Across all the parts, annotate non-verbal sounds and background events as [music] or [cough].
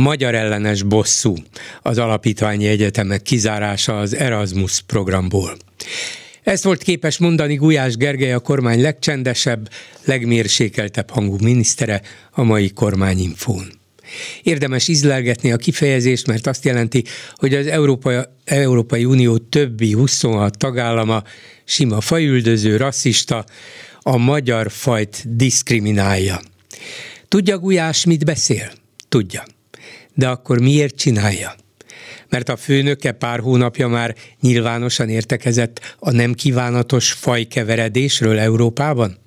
magyar ellenes bosszú az alapítványi egyetemek kizárása az Erasmus programból. Ezt volt képes mondani Gulyás Gergely, a kormány legcsendesebb, legmérsékeltebb hangú minisztere a mai kormányinfón. Érdemes izlelgetni a kifejezést, mert azt jelenti, hogy az Európai, Európai Unió többi 26 tagállama sima fajüldöző, rasszista, a magyar fajt diszkriminálja. Tudja Gulyás, mit beszél? Tudja. De akkor miért csinálja? Mert a főnöke pár hónapja már nyilvánosan értekezett a nem kívánatos fajkeveredésről Európában?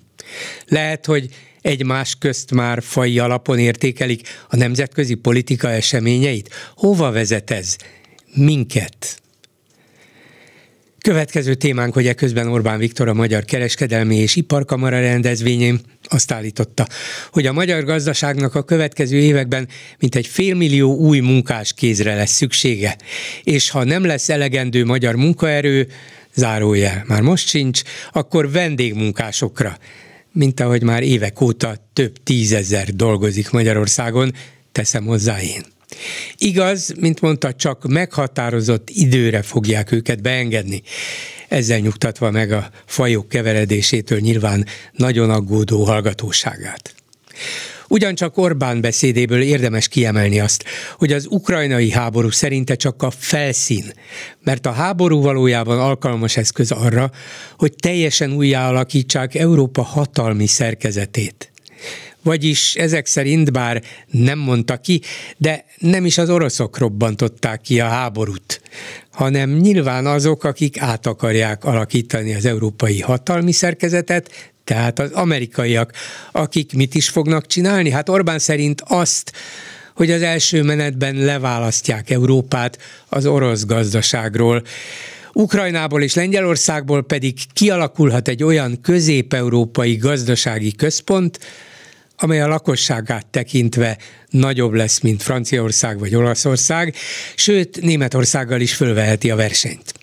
Lehet, hogy egymás közt már fai alapon értékelik a nemzetközi politika eseményeit? Hova vezet ez? Minket? Következő témánk, hogy közben Orbán Viktor a Magyar Kereskedelmi és Iparkamara rendezvényén azt állította, hogy a magyar gazdaságnak a következő években mintegy félmillió új munkás kézre lesz szüksége, és ha nem lesz elegendő magyar munkaerő, zárójel, már most sincs, akkor vendégmunkásokra, mint ahogy már évek óta több tízezer dolgozik Magyarországon, teszem hozzá én. Igaz, mint mondta, csak meghatározott időre fogják őket beengedni. Ezzel nyugtatva meg a fajok keveredésétől nyilván nagyon aggódó hallgatóságát. Ugyancsak Orbán beszédéből érdemes kiemelni azt, hogy az ukrajnai háború szerinte csak a felszín, mert a háború valójában alkalmas eszköz arra, hogy teljesen újjáalakítsák Európa hatalmi szerkezetét. Vagyis ezek szerint, bár nem mondta ki, de nem is az oroszok robbantották ki a háborút, hanem nyilván azok, akik át akarják alakítani az európai hatalmi szerkezetet, tehát az amerikaiak, akik mit is fognak csinálni? Hát Orbán szerint azt, hogy az első menetben leválasztják Európát az orosz gazdaságról. Ukrajnából és Lengyelországból pedig kialakulhat egy olyan közép-európai gazdasági központ, amely a lakosságát tekintve nagyobb lesz, mint Franciaország vagy Olaszország, sőt Németországgal is fölveheti a versenyt.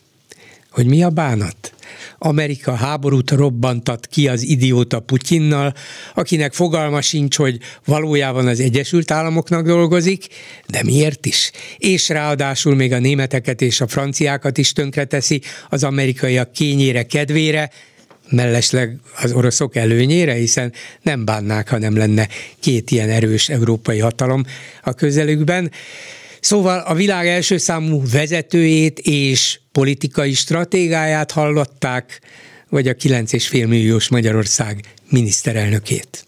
Hogy mi a bánat? Amerika háborút robbantat ki az idióta Putyinnal, akinek fogalma sincs, hogy valójában az Egyesült Államoknak dolgozik, de miért is? És ráadásul még a németeket és a franciákat is tönkreteszi az amerikaiak kényére, kedvére, mellesleg az oroszok előnyére, hiszen nem bánnák, ha nem lenne két ilyen erős európai hatalom a közelükben. Szóval a világ első számú vezetőjét és politikai stratégáját hallották, vagy a 9,5 milliós Magyarország miniszterelnökét.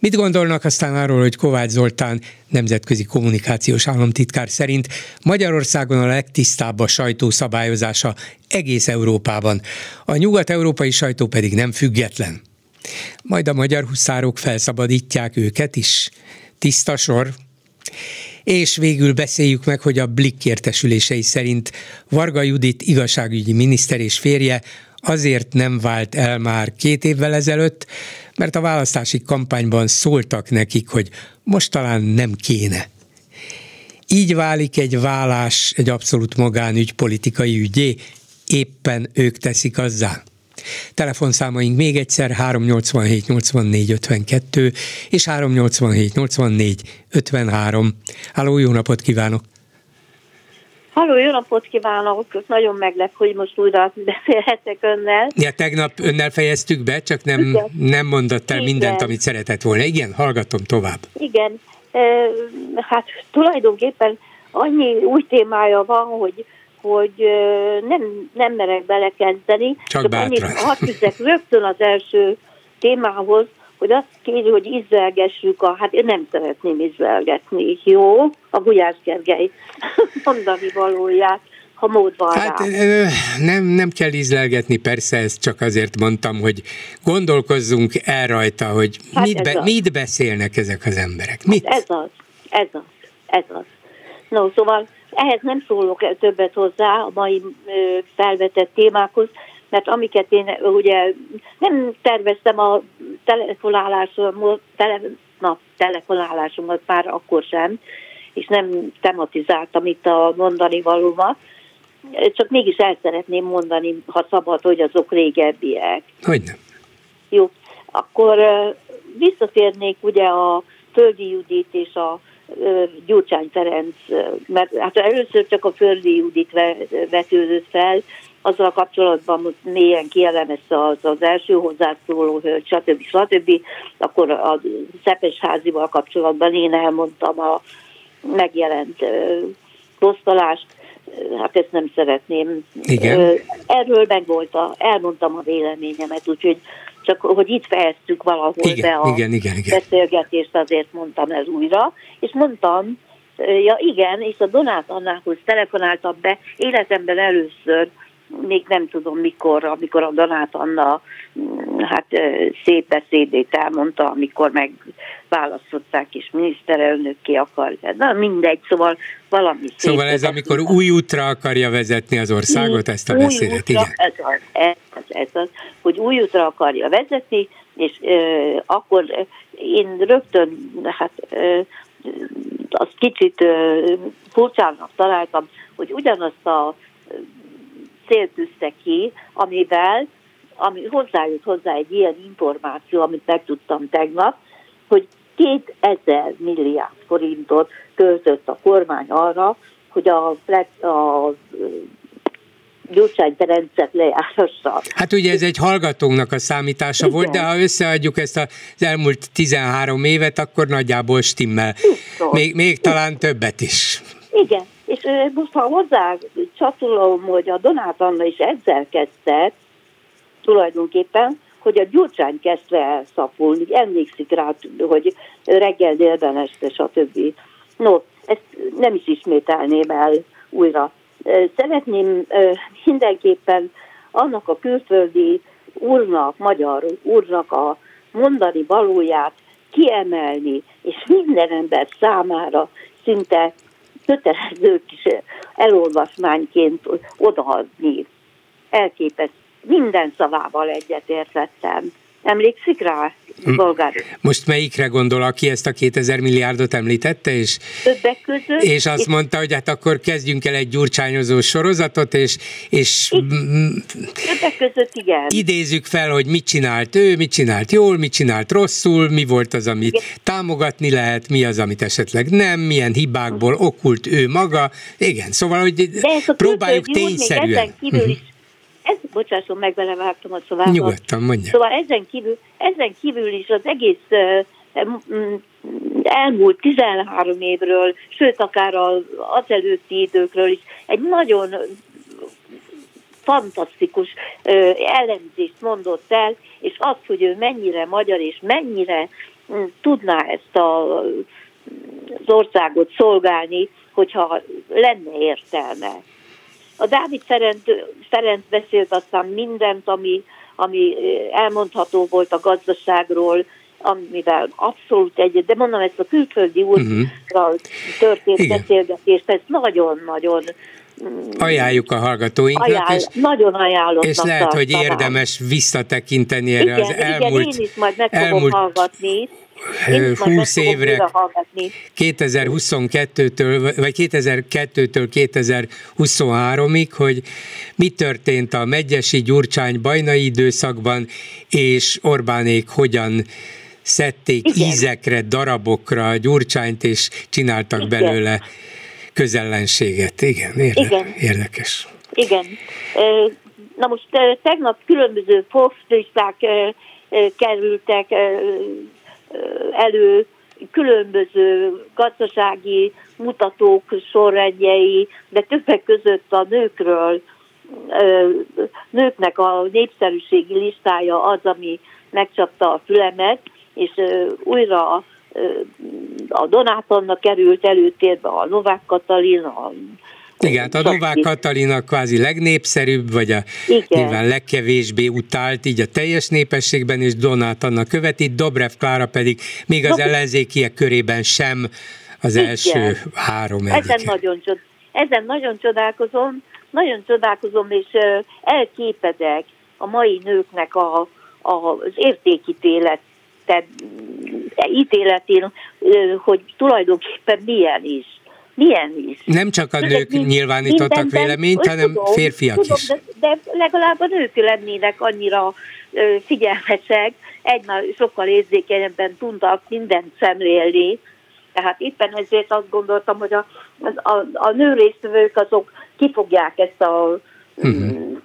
Mit gondolnak aztán arról, hogy Kovács Zoltán nemzetközi kommunikációs államtitkár szerint Magyarországon a legtisztább a sajtó szabályozása egész Európában, a nyugat-európai sajtó pedig nem független. Majd a magyar huszárok felszabadítják őket is. Tiszta sor. És végül beszéljük meg, hogy a Blick értesülései szerint Varga Judit igazságügyi miniszter és férje azért nem vált el már két évvel ezelőtt, mert a választási kampányban szóltak nekik, hogy most talán nem kéne. Így válik egy vállás egy abszolút magánügy politikai ügyé, éppen ők teszik azzá. Telefonszámaink még egyszer 387 84 52 és 387 84 53. Háló, jó napot kívánok! Halló, jó napot kívánok! Nagyon meglep, hogy most újra beszélhetek önnel. Ja, tegnap önnel fejeztük be, csak nem, Igen. nem mondott el Igen. mindent, amit szeretett volna. Igen, hallgatom tovább. Igen, hát tulajdonképpen annyi új témája van, hogy hogy nem, nem merek belekezdeni. Csak, csak annyit hadd rögtön az első témához, hogy azt kéri, hogy izzelgessük a, hát én nem szeretném izzelgetni, jó? A Gulyás Gergely [laughs] mondani valóját ha mód van hát, rá. Nem, nem kell ízlelgetni, persze, ezt csak azért mondtam, hogy gondolkozzunk el rajta, hogy hát mit, be, mit beszélnek ezek az emberek. Mit? Hát ez az, ez az, Ez az. No, szóval ehhez nem szólok többet hozzá a mai felvetett témákhoz, mert amiket én ugye nem terveztem a telefonálásomat, tele, na, telefonálásomat már akkor sem, és nem tematizáltam itt a mondani valómat, csak mégis el szeretném mondani, ha szabad, hogy azok régebbiek. Hogyne. Jó, akkor visszatérnék ugye a Földi Judit és a Gyurcsány Ferenc, mert hát először csak a Földi Judit vetődött fel, azzal kapcsolatban mélyen kielemezte az, az első hozzászóló hölgy, stb. stb. Akkor a Szepesházival kapcsolatban én elmondtam a megjelent posztolást, hát ezt nem szeretném. Igen. Erről meg volt a, elmondtam a véleményemet, úgyhogy csak hogy itt fejeztük valahol igen, be a igen, igen, igen. beszélgetést, azért mondtam ez újra, és mondtam, ja igen, és a Donát Annához telefonáltam be életemben először, még nem tudom mikor, amikor a Donát Anna mm, hát szép beszédét elmondta, amikor megválasztották és miniszterelnökké akar. Na mindegy, szóval valami Szóval ez amikor új útra akarja vezetni az országot, ezt a beszédet, útra, igen. Ez az, ez az, ez az, hogy új útra akarja vezetni, és ö, akkor én rögtön, hát ö, azt kicsit ö, furcsának találtam, hogy ugyanazt a cél tűzte ki, amivel ami hozzájött hozzá egy ilyen információ, amit megtudtam tegnap, hogy 2000 milliárd forintot költött a kormány arra, hogy a, a Gyurcsány Ferencet lejárassa. Hát ugye ez egy hallgatónak a számítása Igen. volt, de ha összeadjuk ezt az elmúlt 13 évet, akkor nagyjából stimmel. Még, még talán többet is. Igen, és most ha hozzá csatolom, hogy a Donát Anna is ezzel kezdte, tulajdonképpen, hogy a Gyurcsány kezdve elszapulni, emlékszik rá, hogy reggel, délben, este, stb. No, ezt nem is ismételném el újra. Szeretném mindenképpen annak a külföldi úrnak, magyar úrnak a mondani valóját kiemelni, és minden ember számára szinte kötelező kis elolvasmányként odaadni. Elképesztő. Minden szavával egyetértettem. Emlékszik rá, bolgár? Most melyikre gondol, aki ezt a 2000 milliárdot említette? És, Többek között. És azt és mondta, hogy hát akkor kezdjünk el egy gyurcsányozó sorozatot, és, és Többek között igen. idézzük fel, hogy mit csinált ő, mit csinált jól, mit csinált rosszul, mi volt az, amit igen. támogatni lehet, mi az, amit esetleg nem, milyen hibákból okult ő maga. Igen, szóval, hogy próbáljuk tényszerűen. Még ezen kívül is ez, bocsásson meg, belevágtam a szobába. Nyugodtan, mondja. Szóval ezen kívül, ezen kívül is az egész elmúlt 13 évről, sőt akár az előtti időkről is egy nagyon fantasztikus elemzést mondott el, és azt, hogy ő mennyire magyar, és mennyire tudná ezt a, az országot szolgálni, hogyha lenne értelme. A Dávid Ferenc, Ferenc beszélt aztán mindent, ami, ami elmondható volt a gazdaságról, amivel abszolút egyet, de mondom, ezt a külföldi útra uh-huh. történt Igen. beszélgetést, ez nagyon-nagyon mm, Ajánljuk a hallgatóinknak, Ajánl, és, nagyon ajánlom. És lehet, hogy érdemes visszatekinteni erre igen, az elmúlt... Igen, én is majd meg elmúlt, hallgatni. 20 évre, 2022-től, vagy 2002-től 2023-ig, hogy mi történt a Megyesi Gyurcsány bajnai időszakban, és Orbánék hogyan szedték Igen. ízekre, darabokra a Gyurcsányt, és csináltak Igen. belőle közellenséget. Igen, érde, Igen. érdekes. Igen. Na most tegnap különböző foszlisták kerültek elő különböző gazdasági mutatók sorrendjei, de többek között a nőkről, nőknek a népszerűségi listája az, ami megcsapta a fülemet, és újra a Donátonnak került előtérbe a Novák Katalin, a igen, hát a Novák Katalin a kvázi legnépszerűbb, vagy a Igen. nyilván legkevésbé utált, így a teljes népességben, és Donát annak követi, Dobrev Klára pedig még az ellenzékiek körében sem az Igen. első három ezen nagyon, csod, ezen nagyon csodálkozom, nagyon csodálkozom, és elképedek a mai nőknek a, a, az értékítélet ítéletén, hogy tulajdonképpen milyen is. Milyen is. Nem csak a nők Mind, nyilvánítottak véleményt, hanem tudom, férfiak tudom, is. De, de legalább a nők lennének annyira ö, figyelmesek, egymás sokkal érzékenyebben tudnak mindent szemlélni. Tehát éppen ezért azt gondoltam, hogy a, a, a nő résztvevők azok kifogják ezt a, uh-huh.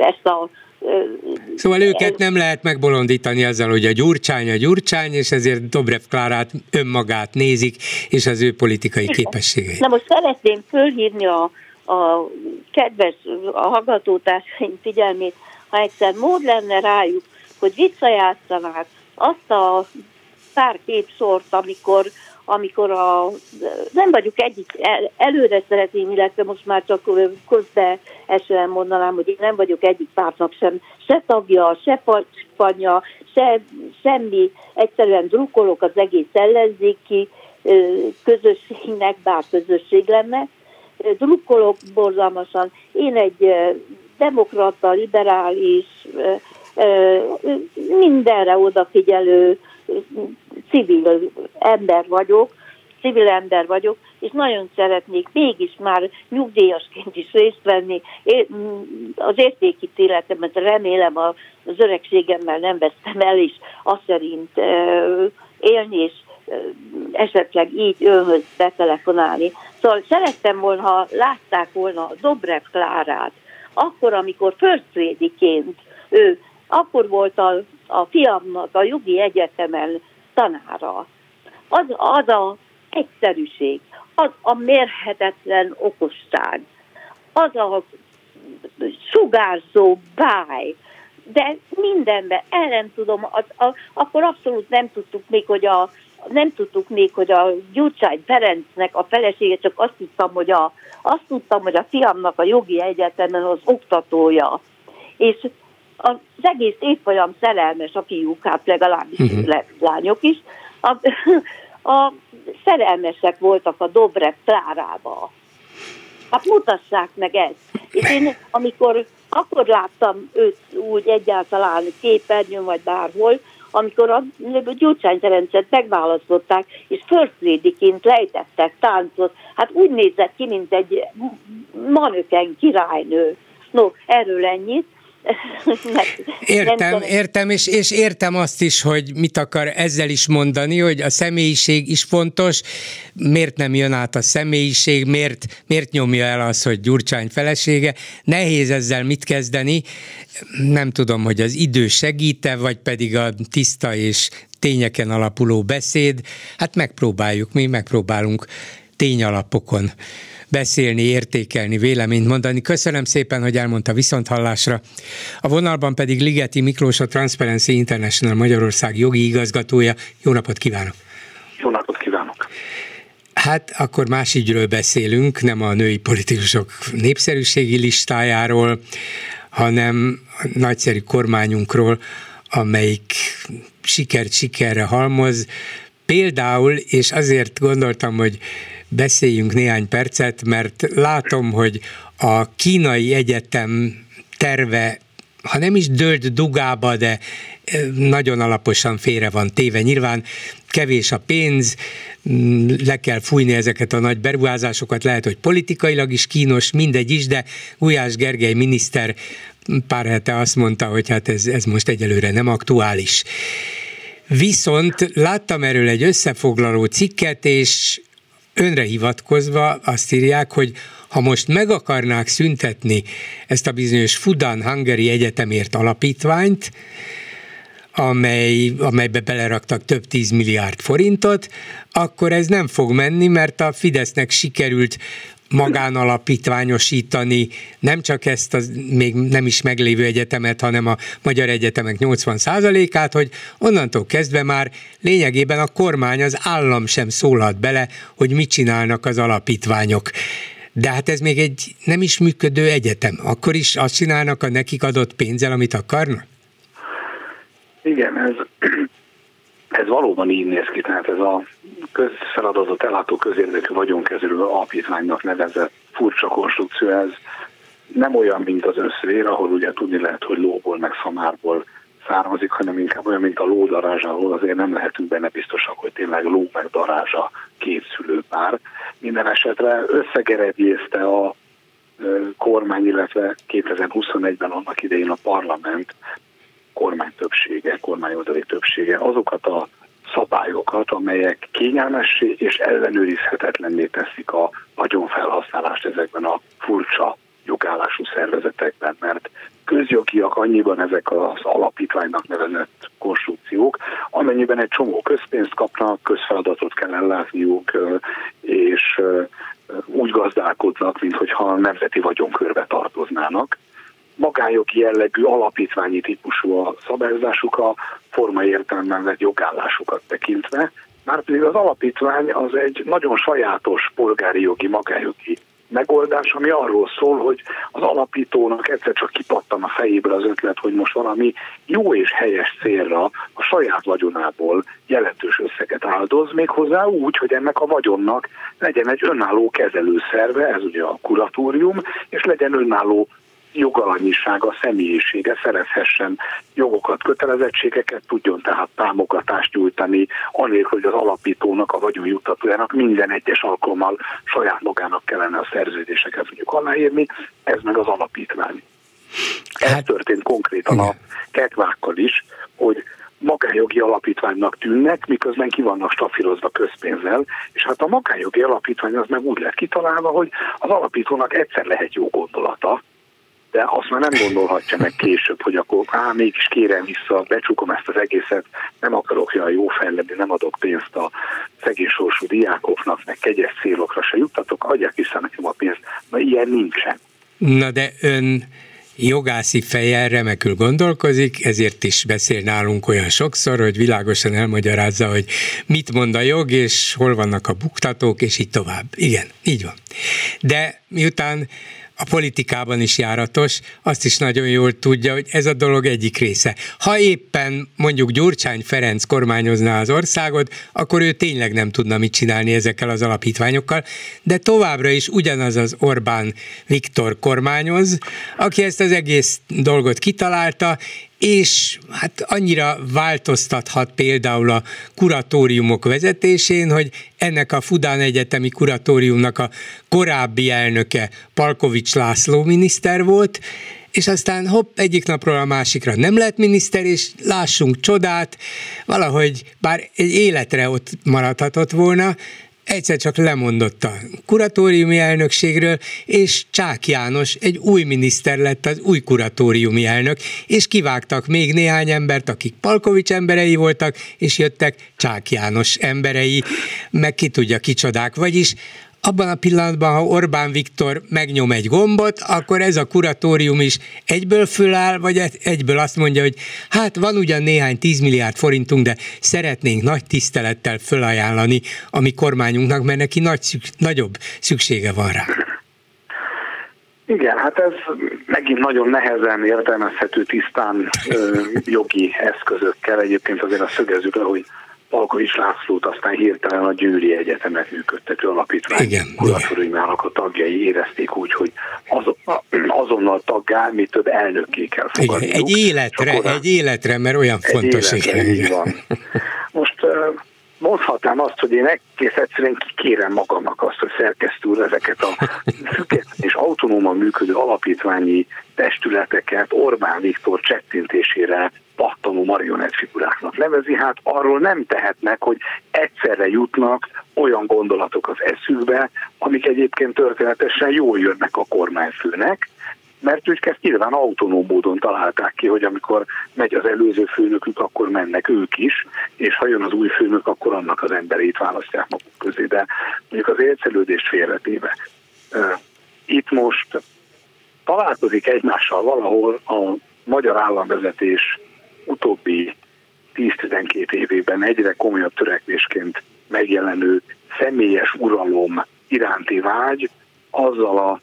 ezt a Szóval őket nem lehet megbolondítani azzal, hogy a gyurcsány a gyurcsány, és ezért Dobrev Klárát önmagát nézik, és az ő politikai képességei. Na most szeretném fölhívni a, a kedves a hallgatótársaim figyelmét, ha egyszer mód lenne rájuk, hogy visszajátszanák azt a pár képsort, amikor amikor a, nem vagyok egyik, el, előre szeretném, illetve most már csak közbe esően mondanám, hogy én nem vagyok egyik pártnak sem, se tagja, se panya, se semmi, egyszerűen drukkolok az egész ellenzéki közösségnek, bár közösség lenne, drukkolok borzalmasan. Én egy demokrata, liberális, mindenre odafigyelő civil ember vagyok, civil ember vagyok, és nagyon szeretnék mégis már nyugdíjasként is részt venni. Én az értékítéletemet remélem az öregségemmel nem vesztem el, és azt szerint élni, és esetleg így önhöz betelefonálni. Szóval szerettem volna, ha látták volna Dobrev Klárát, akkor, amikor first ő, akkor volt a, a fiamnak a jogi egyetemen tanára. Az, az a egyszerűség, az a mérhetetlen okosság, az a sugárzó báj, de mindenben el nem tudom, az, a, akkor abszolút nem tudtuk még, hogy a nem tudtuk még, hogy a Gyurcsány Ferencnek a felesége, csak azt tudtam, hogy a, azt tudtam, hogy a fiamnak a jogi egyetemen az oktatója. És az egész évfolyam szerelmes a fiúk, hát legalábbis uh-huh. lányok is, a, [laughs] a szerelmesek voltak a Dobrev Klárába. Hát mutassák meg ezt. És én, amikor akkor láttam őt úgy egyáltalán képernyőn, vagy bárhol, amikor a Gyurcsány Ferencet megválasztották, és first lady-ként lejtettek táncot, hát úgy nézett ki, mint egy manöken királynő. No, erről ennyit. Értem, értem, és, és értem azt is, hogy mit akar ezzel is mondani, hogy a személyiség is fontos, miért nem jön át a személyiség, miért, miért nyomja el az, hogy Gyurcsány felesége. Nehéz ezzel mit kezdeni, nem tudom, hogy az idő segíte, vagy pedig a tiszta és tényeken alapuló beszéd. Hát megpróbáljuk, mi megpróbálunk tényalapokon beszélni, értékelni, véleményt mondani. Köszönöm szépen, hogy elmondta viszont hallásra. A vonalban pedig Ligeti Miklós, a Transparency International Magyarország jogi igazgatója. Jó napot kívánok! Jó napot kívánok! Hát akkor más ügyről beszélünk, nem a női politikusok népszerűségi listájáról, hanem a nagyszerű kormányunkról, amelyik sikert sikerre halmoz. Például, és azért gondoltam, hogy beszéljünk néhány percet, mert látom, hogy a kínai egyetem terve ha nem is dölt dugába, de nagyon alaposan félre van téve. Nyilván kevés a pénz, mm, le kell fújni ezeket a nagy beruházásokat, lehet, hogy politikailag is kínos, mindegy is, de Gulyás Gergely miniszter pár hete azt mondta, hogy hát ez, ez most egyelőre nem aktuális. Viszont láttam erről egy összefoglaló cikket, és önre hivatkozva azt írják, hogy ha most meg akarnák szüntetni ezt a bizonyos Fudan Hungary Egyetemért alapítványt, amely, amelybe beleraktak több tíz milliárd forintot, akkor ez nem fog menni, mert a Fidesznek sikerült magánalapítványosítani nem csak ezt a még nem is meglévő egyetemet, hanem a magyar egyetemek 80%-át, hogy onnantól kezdve már lényegében a kormány, az állam sem szólhat bele, hogy mit csinálnak az alapítványok. De hát ez még egy nem is működő egyetem. Akkor is azt csinálnak a nekik adott pénzzel, amit akarnak? Igen, ez, ez valóban így néz ki, tehát ez a közfeladatot ellátó közérdekű vagyonkezelő alapítványnak nevezett furcsa konstrukció, ez nem olyan, mint az összvér, ahol ugye tudni lehet, hogy lóból meg szamárból származik, hanem inkább olyan, mint a ló darázsa, ahol azért nem lehetünk benne biztosak, hogy tényleg ló meg darázsa két szülőpár. Minden esetre összegerebjézte a kormány, illetve 2021-ben annak idején a parlament kormány többsége, kormányoldali többsége azokat a szabályokat, amelyek kényelmessé és ellenőrizhetetlenné teszik a vagyonfelhasználást ezekben a furcsa jogállású szervezetekben, mert közjogiak annyiban ezek az alapítványnak nevezett konstrukciók, amennyiben egy csomó közpénzt kapnak, közfeladatot kell ellátniuk, és úgy gazdálkodnak, mintha nemzeti vagyonkörbe tartoznának. Magánjogi jellegű alapítványi típusú a szabályozásuk a formai értelemben vett jogállásukat tekintve, pedig az alapítvány az egy nagyon sajátos polgári jogi, magánjogi megoldás, ami arról szól, hogy az alapítónak egyszer csak kipattan a fejéből az ötlet, hogy most valami jó és helyes célra a saját vagyonából jelentős összeget áldoz, méghozzá úgy, hogy ennek a vagyonnak legyen egy önálló kezelőszerve, ez ugye a kuratórium, és legyen önálló jogalanyisága, személyisége szerezhessen jogokat, kötelezettségeket, tudjon tehát támogatást nyújtani, anélkül, hogy az alapítónak, a vagyonjuttatójának minden egyes alkalommal saját magának kellene a szerződéseket tudjuk aláírni, ez meg az alapítvány. Ez hát, történt konkrétan a kekvákkal is, hogy magánjogi alapítványnak tűnnek, miközben ki vannak stafírozva közpénzzel, és hát a magánjogi alapítvány az meg úgy lett kitalálva, hogy az alapítónak egyszer lehet jó gondolata, de azt már nem gondolhatja meg később, hogy akkor á, mégis kérem vissza, becsukom ezt az egészet, nem akarok olyan jó fejlődni, nem adok pénzt a szegény sorsú diákoknak, meg kegyes célokra se juttatok, adják vissza nekem a pénzt. Na ilyen nincsen. Na de ön jogászi fejjel remekül gondolkozik, ezért is beszél nálunk olyan sokszor, hogy világosan elmagyarázza, hogy mit mond a jog, és hol vannak a buktatók, és így tovább. Igen, így van. De miután a politikában is járatos, azt is nagyon jól tudja, hogy ez a dolog egyik része. Ha éppen mondjuk Gyurcsány Ferenc kormányozná az országot, akkor ő tényleg nem tudna mit csinálni ezekkel az alapítványokkal, de továbbra is ugyanaz az Orbán Viktor kormányoz, aki ezt az egész dolgot kitalálta, és hát annyira változtathat például a kuratóriumok vezetésén, hogy ennek a Fudán Egyetemi Kuratóriumnak a korábbi elnöke Palkovics László miniszter volt, és aztán hopp, egyik napról a másikra nem lett miniszter, és lássunk csodát, valahogy bár egy életre ott maradhatott volna, egyszer csak lemondott a kuratóriumi elnökségről, és Csák János egy új miniszter lett az új kuratóriumi elnök, és kivágtak még néhány embert, akik Palkovics emberei voltak, és jöttek Csák János emberei, meg ki tudja kicsodák, vagyis abban a pillanatban, ha Orbán Viktor megnyom egy gombot, akkor ez a kuratórium is egyből föláll, vagy egyből azt mondja, hogy hát van ugyan néhány 10 milliárd forintunk, de szeretnénk nagy tisztelettel fölajánlani a mi kormányunknak, mert neki nagy nagyobb szüksége van rá. Igen, hát ez megint nagyon nehezen értelmezhető tisztán ö, jogi eszközökkel. Egyébként azért a szögezzük le, hogy Palkovics Lászlót aztán hirtelen a Győri Egyetemet működtető alapítvány kuratóriumának a tagjai érezték úgy, hogy az, azonnal taggá, mi több elnökké kell fogadni. Egy életre, egy életre, mert olyan egy fontos. Életre, igen. Van. Most mondhatnám azt, hogy én egész egyszerűen kikérem magamnak azt, hogy szerkesztő úr ezeket a független és autonóman működő alapítványi testületeket Orbán Viktor csettintésére pattanó marionett figuráknak nevezi, hát arról nem tehetnek, hogy egyszerre jutnak olyan gondolatok az eszükbe, amik egyébként történetesen jól jönnek a kormányfőnek, mert ők ezt nyilván autonóm módon találták ki, hogy amikor megy az előző főnökük, akkor mennek ők is, és ha jön az új főnök, akkor annak az emberét választják maguk közé, de mondjuk az ércelődést félretéve. Itt most találkozik egymással valahol a magyar államvezetés utóbbi 10-12 évében egyre komolyabb törekvésként megjelenő személyes uralom iránti vágy azzal a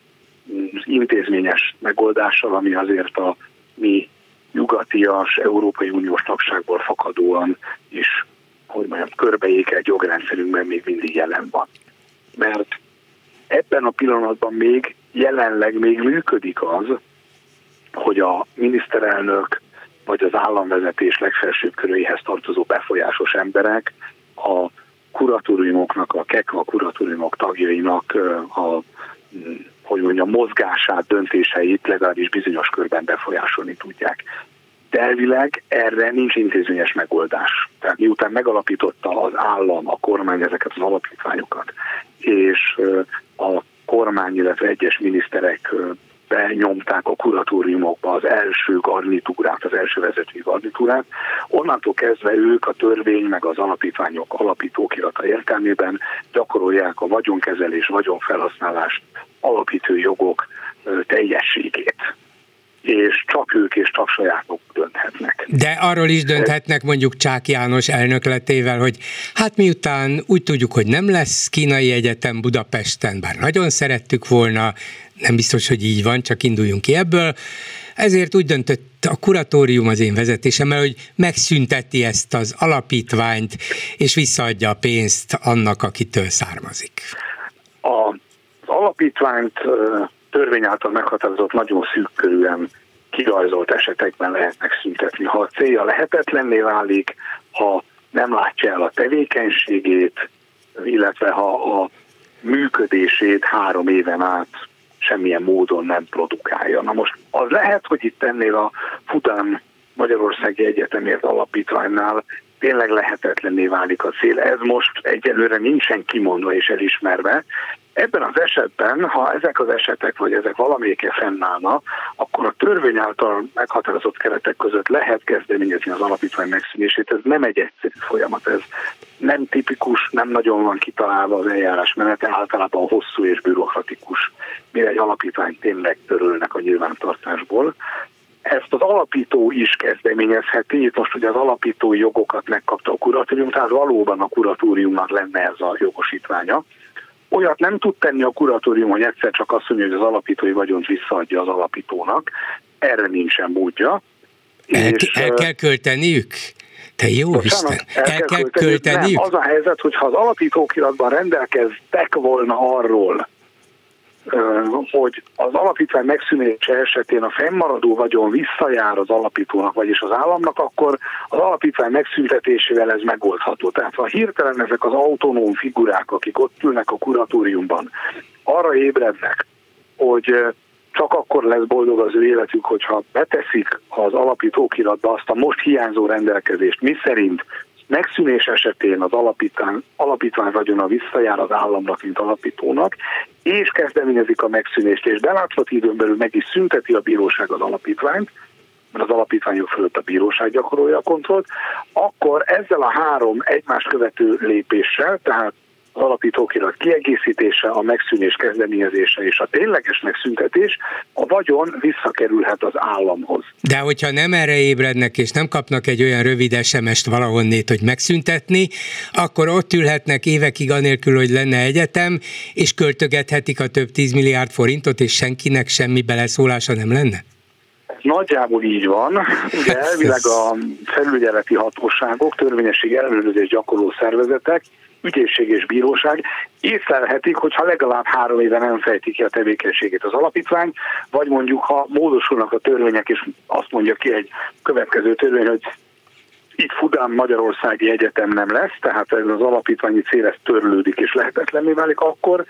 intézményes megoldással, ami azért a mi nyugatias, Európai Uniós tagságból fakadóan is hogy mondjam, körbeékelt jogrendszerünkben még mindig jelen van. Mert ebben a pillanatban még jelenleg még működik az, hogy a miniszterelnök vagy az államvezetés legfelsőbb köréhez tartozó befolyásos emberek a kuratóriumoknak, a KEKA kuratóriumok tagjainak a hogy mondjam, mozgását, döntéseit legalábbis bizonyos körben befolyásolni tudják. De elvileg erre nincs intézményes megoldás. Tehát miután megalapította az állam, a kormány ezeket az alapítványokat, és a kormány, illetve egyes miniszterek benyomták a kuratóriumokba az első garnitúrát, az első vezetői garnitúrát. Onnantól kezdve ők a törvény meg az alapítványok alapítókirata értelmében gyakorolják a vagyonkezelés, vagyonfelhasználás alapító jogok teljességét és csak ők és csak sajátok dönthetnek. De arról is dönthetnek mondjuk Csák János elnökletével, hogy hát miután úgy tudjuk, hogy nem lesz kínai egyetem Budapesten, bár nagyon szerettük volna, nem biztos, hogy így van, csak induljunk ki ebből, ezért úgy döntött a kuratórium az én vezetésemmel, hogy megszünteti ezt az alapítványt, és visszaadja a pénzt annak, akitől származik. A, az alapítványt törvény által meghatározott nagyon szűk körülön kirajzolt esetekben lehet megszüntetni. Ha a célja lehetetlenné válik, ha nem látja el a tevékenységét, illetve ha a működését három éven át semmilyen módon nem produkálja. Na most az lehet, hogy itt ennél a Fután Magyarországi Egyetemért alapítványnál tényleg lehetetlenné válik a cél. Ez most egyelőre nincsen kimondva és elismerve, Ebben az esetben, ha ezek az esetek, vagy ezek valamelyike fennállna, akkor a törvény által meghatározott keretek között lehet kezdeményezni az alapítvány megszűnését. Ez nem egy egyszerű folyamat, ez nem tipikus, nem nagyon van kitalálva az eljárás menete, általában hosszú és bürokratikus, mire egy alapítvány tényleg törölnek a nyilvántartásból. Ezt az alapító is kezdeményezheti, itt most ugye az alapítói jogokat megkapta a kuratórium, tehát valóban a kuratóriumnak lenne ez a jogosítványa Olyat nem tud tenni a kuratórium, hogy egyszer csak azt mondja, hogy az alapítói vagyont visszaadja az alapítónak. Erre nincsen módja. El, és, el kell költeniük? Te jó Isten, el, el kell, kell költeniük? Nem, az a helyzet, hogyha az alapítókiratban rendelkeztek volna arról, hogy az alapítvány megszűnése esetén a fennmaradó vagyon visszajár az alapítónak, vagyis az államnak, akkor az alapítvány megszüntetésével ez megoldható. Tehát ha hirtelen ezek az autonóm figurák, akik ott ülnek a kuratóriumban, arra ébrednek, hogy csak akkor lesz boldog az ő életük, hogyha beteszik az alapítókiratba azt a most hiányzó rendelkezést, mi szerint megszűnés esetén az alapítvány, alapítvány vagyona visszajár az államnak, mint alapítónak, és kezdeményezik a megszűnést, és belátszati időn belül meg is szünteti a bíróság az alapítványt, mert az alapítványok fölött a bíróság gyakorolja a kontrollt, akkor ezzel a három egymást követő lépéssel, tehát az alapítókirat kiegészítése, a megszűnés kezdeményezése és a tényleges megszüntetés, a vagyon visszakerülhet az államhoz. De hogyha nem erre ébrednek, és nem kapnak egy olyan rövid SMS-t valahonnét, hogy megszüntetni, akkor ott ülhetnek évekig anélkül, hogy lenne egyetem, és költögethetik a több tíz milliárd forintot, és senkinek semmi beleszólása nem lenne? Nagyjából így van, de [laughs] elvileg a felügyeleti hatóságok, törvényesség ellenőrzés gyakorló szervezetek ügyészség és bíróság észlelhetik, hogyha legalább három éve nem fejtik ki a tevékenységét az alapítvány, vagy mondjuk ha módosulnak a törvények, és azt mondja ki egy következő törvény, hogy itt Fudán Magyarországi Egyetem nem lesz, tehát ez az alapítványi cél ez törlődik és lehetetlenné válik, akkor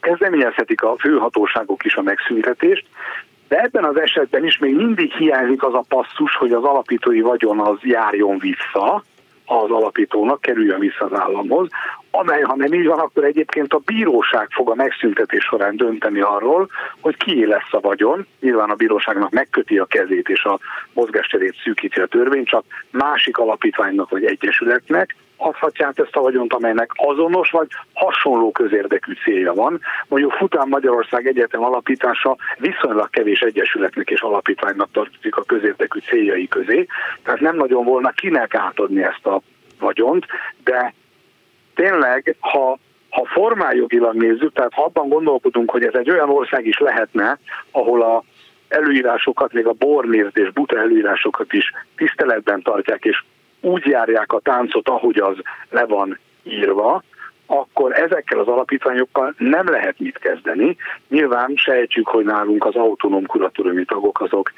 kezdeményezhetik a főhatóságok is a megszüntetést, de ebben az esetben is még mindig hiányzik az a passzus, hogy az alapítói vagyon az járjon vissza, az alapítónak kerüljön vissza az államhoz, amely, ha nem így van, akkor egyébként a bíróság fog a megszüntetés során dönteni arról, hogy ki lesz a vagyon. Nyilván a bíróságnak megköti a kezét és a mozgásterét szűkíti a törvény, csak másik alapítványnak vagy egyesületnek, adhatják ezt a vagyont, amelynek azonos vagy hasonló közérdekű célja van. Mondjuk Fután Magyarország Egyetem alapítása viszonylag kevés egyesületnek és alapítványnak tartozik a közérdekű céljai közé, tehát nem nagyon volna kinek átadni ezt a vagyont, de tényleg, ha ha formáljogilag nézzük, tehát ha abban gondolkodunk, hogy ez egy olyan ország is lehetne, ahol a előírásokat, még a bornért és buta előírásokat is tiszteletben tartják, és úgy járják a táncot, ahogy az le van írva, akkor ezekkel az alapítványokkal nem lehet mit kezdeni. Nyilván sejtjük, hogy nálunk az autonóm kuratóriumi tagok azok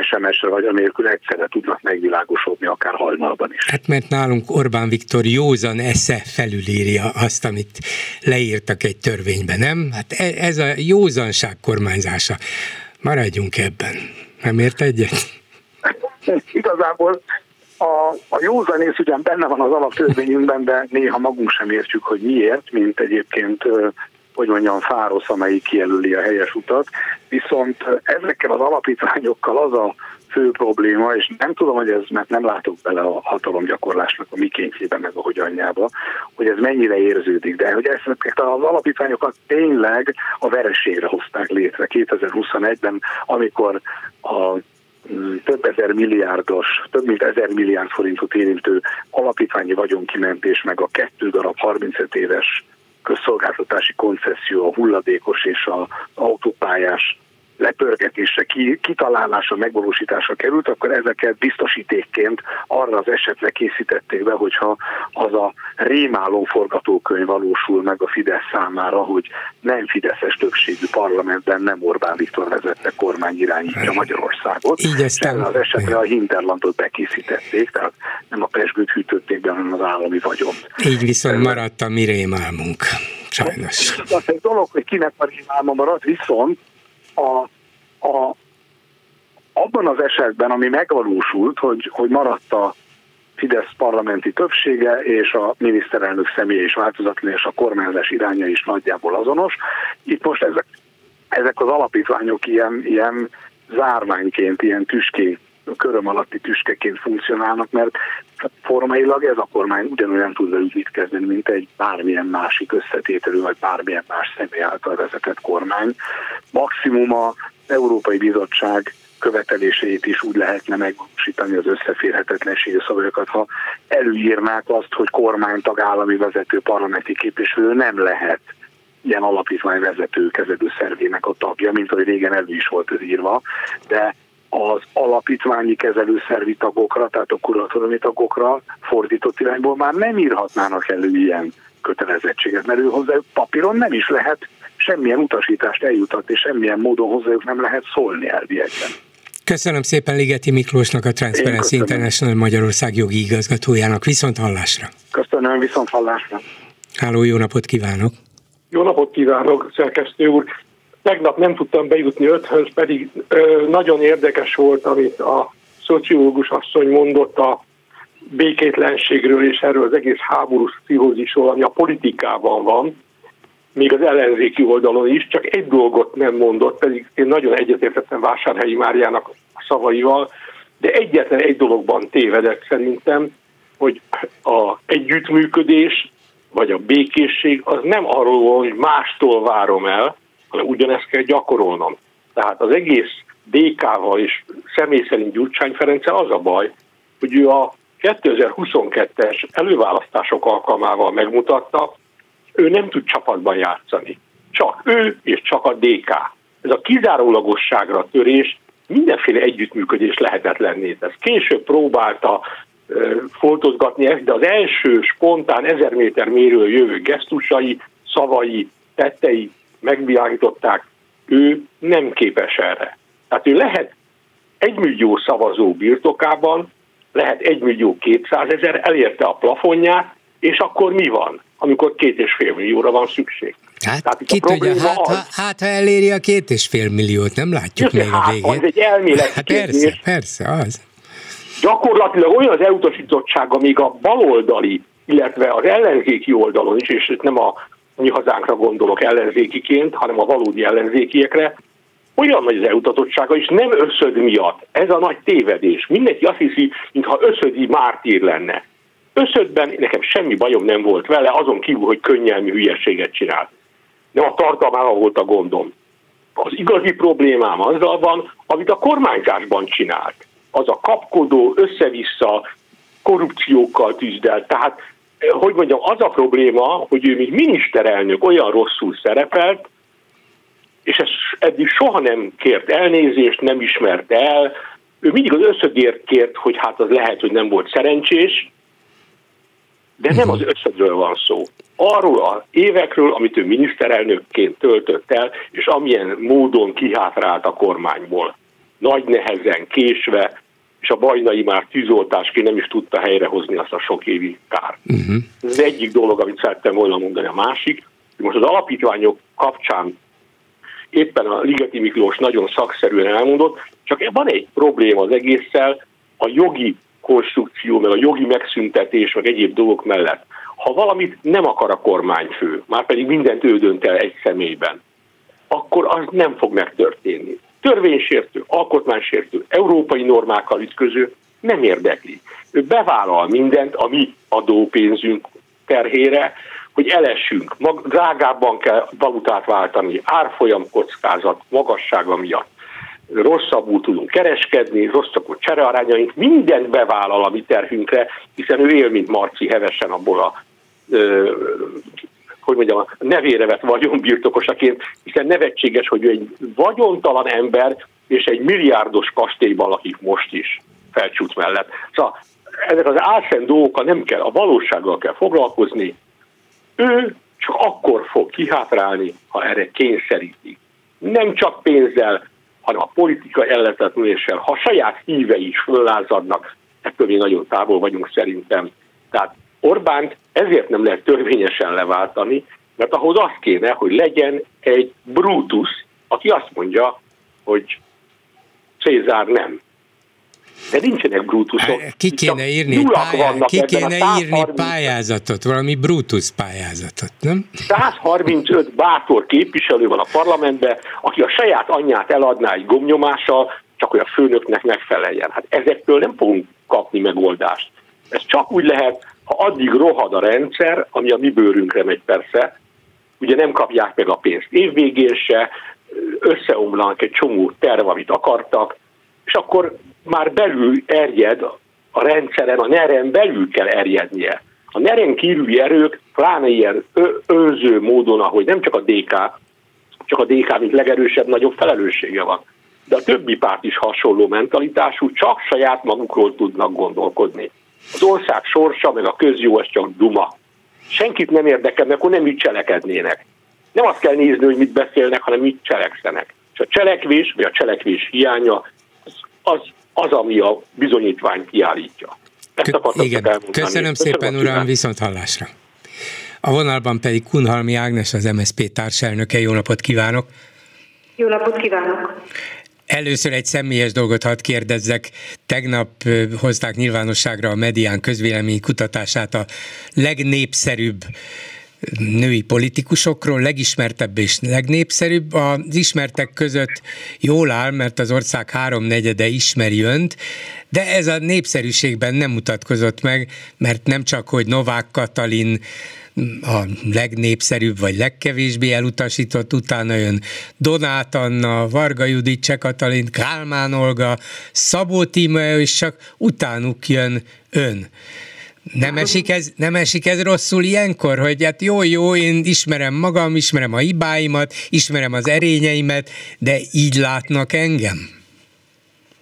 SMS-re vagy anélkül egyszerre tudnak megvilágosodni, akár hajnalban is. Hát mert nálunk Orbán Viktor józan esze felülírja azt, amit leírtak egy törvényben, nem? Hát e- ez a józanság kormányzása. Maradjunk ebben. Nem ért egyet? [laughs] Igazából a, a józanész ugyan benne van az alaptörvényünkben, de néha magunk sem értjük, hogy miért, mint egyébként hogy mondjam, fárosz, amelyik kijelöli a helyes utat. Viszont ezekkel az alapítványokkal az a fő probléma, és nem tudom, hogy ez, mert nem látok bele a hatalomgyakorlásnak a mikéntjében, meg a hogyanjába, hogy ez mennyire érződik, de hogy ezeket az alapítványokat tényleg a vereségre hozták létre 2021-ben, amikor a több ezer milliárdos, több mint ezer milliárd forintot érintő alapítványi vagyonkimentés, meg a kettő darab 35 éves közszolgáltatási koncesszió, a hulladékos és az autópályás lepörgetése, kitalálása, megvalósítása került, akkor ezeket biztosítékként arra az esetre készítették be, hogyha az a rémáló forgatókönyv valósul meg a Fidesz számára, hogy nem Fideszes többségű parlamentben nem Orbán Viktor vezette kormány irányítja Magyarországot. Így aztán... az esetre a hinterlandot bekészítették, tehát nem a pesgőt hűtötték be, hanem az állami vagyont. Így viszont maradt a mi rémálmunk. Sajnos. Az egy dolog, hogy kinek a rémálma maradt, viszont a, a, abban az esetben, ami megvalósult, hogy, hogy maradt a Fidesz parlamenti többsége, és a miniszterelnök személye is változatlan, és a kormányzás iránya is nagyjából azonos. Itt most ezek, ezek az alapítványok ilyen, ilyen zárványként, ilyen tüskék köröm alatti tüskeként funkcionálnak, mert formailag ez a kormány ugyanolyan tud velük mit kezdeni, mint egy bármilyen másik összetételű, vagy bármilyen más személy által vezetett kormány. Maximum a Európai Bizottság követeléseit is úgy lehetne megvalósítani az összeférhetetlenségi szabályokat, ha előírnák azt, hogy kormány tagállami vezető parlamenti képviselő nem lehet ilyen alapítvány vezető kezelő szervének a tagja, mint ahogy régen elő is volt ez írva, de az alapítványi kezelőszervi tagokra, tehát a kuratóriumi tagokra fordított irányból már nem írhatnának elő ilyen kötelezettséget, mert ő hozzájuk papíron nem is lehet semmilyen utasítást eljutatni, semmilyen módon hozzájuk nem lehet szólni elviekben. Köszönöm szépen Ligeti Miklósnak, a Transparency International Magyarország jogi igazgatójának. Viszont hallásra. Köszönöm, viszont hallásra. Háló, jó napot kívánok! Jó napot kívánok, szerkesztő úr! Tegnap nem tudtam bejutni öthöz, pedig ö, nagyon érdekes volt, amit a szociológus asszony mondott a békétlenségről és erről az egész háborús pszichózisról, ami a politikában van, még az ellenzéki oldalon is, csak egy dolgot nem mondott, pedig én nagyon egyetértettem Vásárhelyi Máriának szavaival, de egyetlen egy dologban tévedek szerintem, hogy a együttműködés vagy a békészség az nem arról, hogy mástól várom el, ugyanezt kell gyakorolnom. Tehát az egész DK-val és személy szerint Gyurcsány Ferenc az a baj, hogy ő a 2022-es előválasztások alkalmával megmutatta, ő nem tud csapatban játszani. Csak ő és csak a DK. Ez a kizárólagosságra törés mindenféle együttműködés lehetetlenné tesz. Később próbálta foltozgatni ezt, de az első spontán ezer méter mérő jövő gesztusai, szavai, tettei megvilágították, ő nem képes erre. Tehát ő lehet egy millió szavazó birtokában, lehet egy millió kétszázezer, elérte a plafonját, és akkor mi van, amikor két és fél millióra van szükség? Hát Tehát ki tudja, hát, az, ha, hát ha eléri a két és fél milliót, nem látjuk még a végét. Ez egy elméleti hát persze, persze, az. Gyakorlatilag olyan az elutasítottsága még a baloldali, illetve az ellenzéki oldalon is, és nem a mi hazánkra gondolok ellenzékiként, hanem a valódi ellenzékiekre, olyan nagy az eutatottsága, és nem összöd miatt. Ez a nagy tévedés. Mindenki azt hiszi, mintha összödi mártír lenne. Összödben nekem semmi bajom nem volt vele, azon kívül, hogy könnyelmi hülyeséget csinált. Nem a tartalmával volt a gondom. Az igazi problémám azzal van, amit a kormányzásban csinált. Az a kapkodó, össze-vissza korrupciókkal tűzdelt. Tehát hogy mondjam, az a probléma, hogy ő, mint miniszterelnök olyan rosszul szerepelt, és ez eddig soha nem kért elnézést, nem ismerte el, ő mindig az összödért kért, hogy hát az lehet, hogy nem volt szerencsés, de nem az összödről van szó. Arról az évekről, amit ő miniszterelnökként töltött el, és amilyen módon kihátrált a kormányból. Nagy nehezen, késve, és a bajnai már tűzoltásként nem is tudta helyrehozni azt a sok évi kár. Uh-huh. Ez az egyik dolog, amit szerettem volna mondani. A másik, hogy most az alapítványok kapcsán éppen a Ligeti Miklós nagyon szakszerűen elmondott, csak van egy probléma az egésszel, a jogi konstrukció, meg a jogi megszüntetés, meg egyéb dolgok mellett. Ha valamit nem akar a kormányfő, már pedig mindent ő dönt el egy személyben, akkor az nem fog megtörténni. Törvénysértő, alkotmánysértő, európai normákkal ütköző nem érdekli. Ő bevállal mindent a mi adópénzünk terhére, hogy elessünk, mag, drágábban kell valutát váltani, árfolyam kockázat, magassága miatt rosszabbul tudunk kereskedni, rosszak a cserearányaink, mindent bevállal a mi terhünkre, hiszen ő él, mint Marci hevesen abból a ö, hogy mondjam, a nevére vett vagyonbirtokosaként, hiszen nevetséges, hogy ő egy vagyontalan ember, és egy milliárdos kastélyban lakik most is felcsút mellett. Szóval ezek az álszent dolgokkal nem kell, a valósággal kell foglalkozni. Ő csak akkor fog kihátrálni, ha erre kényszerítik. Nem csak pénzzel, hanem a politika elletetlenéssel, ha saját hívei is föllázadnak, ettől mi nagyon távol vagyunk szerintem. Tehát Orbánt ezért nem lehet törvényesen leváltani, mert ahhoz az kéne, hogy legyen egy Brutus, aki azt mondja, hogy Cézár nem. De nincsenek Brutusok. Ki kéne írni, pályá, ki kéne írni pályázatot, valami Brutus pályázatot, nem? 135 bátor képviselő van a parlamentben, aki a saját anyját eladná egy gomnyomással, csak hogy a főnöknek megfeleljen. Hát ezektől nem fogunk kapni megoldást. Ez csak úgy lehet, ha addig rohad a rendszer, ami a mi bőrünkre megy persze, ugye nem kapják meg a pénzt évvégén se, összeomlanak egy csomó terv, amit akartak, és akkor már belül erjed a rendszeren, a neren belül kell erjednie. A neren kívüli erők, pláne ilyen önző módon, ahogy nem csak a DK, csak a DK, mint legerősebb, nagyobb felelőssége van. De a többi párt is hasonló mentalitású, csak saját magukról tudnak gondolkodni. Az ország sorsa, meg a közjó, az csak duma. Senkit nem érdekel, mert akkor nem így cselekednének. Nem azt kell nézni, hogy mit beszélnek, hanem mit cselekszenek. És a cselekvés, vagy a cselekvés hiánya, az, az az, ami a bizonyítvány kiállítja. Ezt akartam Igen. Köszönöm, Köszönöm szépen, uram, viszont hallásra. A vonalban pedig Kunhalmi Ágnes, az MSZP társelnöke. Jó napot kívánok! Jó napot kívánok! Először egy személyes dolgot hadd kérdezzek. Tegnap hozták nyilvánosságra a medián közvélemény kutatását a legnépszerűbb női politikusokról, legismertebb és legnépszerűbb. Az ismertek között jól áll, mert az ország háromnegyede ismeri önt, de ez a népszerűségben nem mutatkozott meg, mert nem csak, hogy Novák Katalin a legnépszerűbb vagy legkevésbé elutasított, utána jön Donát Anna, Varga Judit, Cseh Katalin, Kálmán Olga, Szabó Tímea, és csak utánuk jön ön. Nem esik, ez, nem esik ez rosszul ilyenkor, hogy hát jó, jó, én ismerem magam, ismerem a hibáimat, ismerem az erényeimet, de így látnak engem?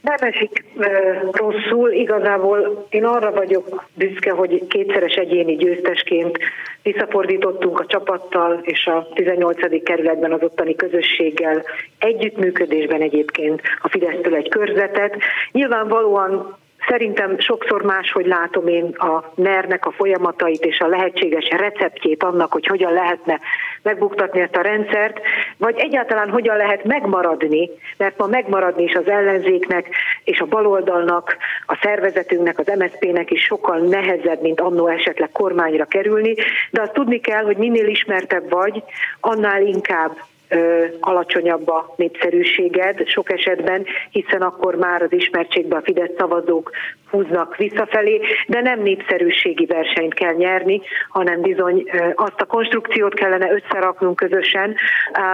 Nem esik e, rosszul, igazából én arra vagyok büszke, hogy kétszeres egyéni győztesként visszafordítottunk a csapattal és a 18. kerületben az ottani közösséggel együttműködésben egyébként a Fidesztől egy körzetet. Nyilvánvalóan Szerintem sokszor máshogy látom én a NER-nek a folyamatait és a lehetséges receptjét annak, hogy hogyan lehetne megbuktatni ezt a rendszert, vagy egyáltalán hogyan lehet megmaradni, mert ma megmaradni is az ellenzéknek és a baloldalnak, a szervezetünknek, az MSZP-nek is sokkal nehezebb, mint annó esetleg kormányra kerülni, de azt tudni kell, hogy minél ismertebb vagy, annál inkább alacsonyabb a népszerűséged sok esetben, hiszen akkor már az ismertségben a Fidesz szavazók húznak visszafelé, de nem népszerűségi versenyt kell nyerni, hanem bizony azt a konstrukciót kellene összeraknunk közösen,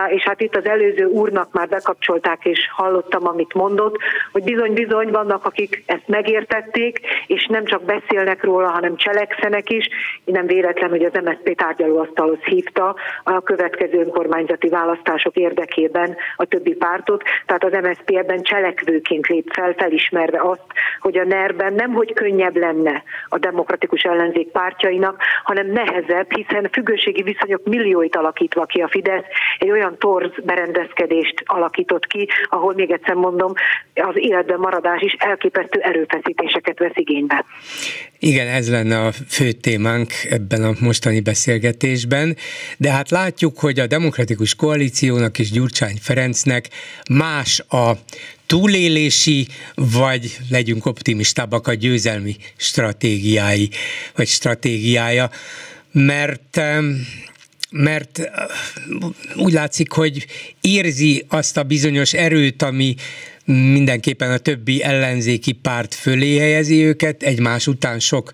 és hát itt az előző úrnak már bekapcsolták, és hallottam, amit mondott, hogy bizony-bizony vannak, akik ezt megértették, és nem csak beszélnek róla, hanem cselekszenek is. Én nem véletlen, hogy az MSZP tárgyalóasztalhoz hívta a következő önkormányzati választás választások érdekében a többi pártot, tehát az MSZP ebben cselekvőként lép fel, felismerve azt, hogy a NER-ben nem hogy könnyebb lenne a demokratikus ellenzék pártjainak, hanem nehezebb, hiszen függőségi viszonyok millióit alakítva ki a Fidesz, egy olyan torz berendezkedést alakított ki, ahol még egyszer mondom, az életben maradás is elképesztő erőfeszítéseket vesz igénybe. Igen, ez lenne a fő témánk ebben a mostani beszélgetésben, de hát látjuk, hogy a Demokratikus Koalíciónak és Gyurcsány Ferencnek más a túlélési, vagy legyünk optimistábbak a győzelmi stratégiái, vagy stratégiája, mert mert úgy látszik, hogy érzi azt a bizonyos erőt, ami mindenképpen a többi ellenzéki párt fölé helyezi őket, egymás után sok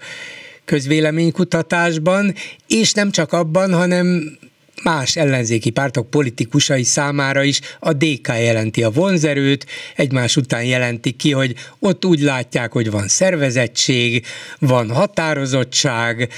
közvéleménykutatásban, és nem csak abban, hanem más ellenzéki pártok politikusai számára is a DK jelenti a vonzerőt, egymás után jelenti ki, hogy ott úgy látják, hogy van szervezettség, van határozottság,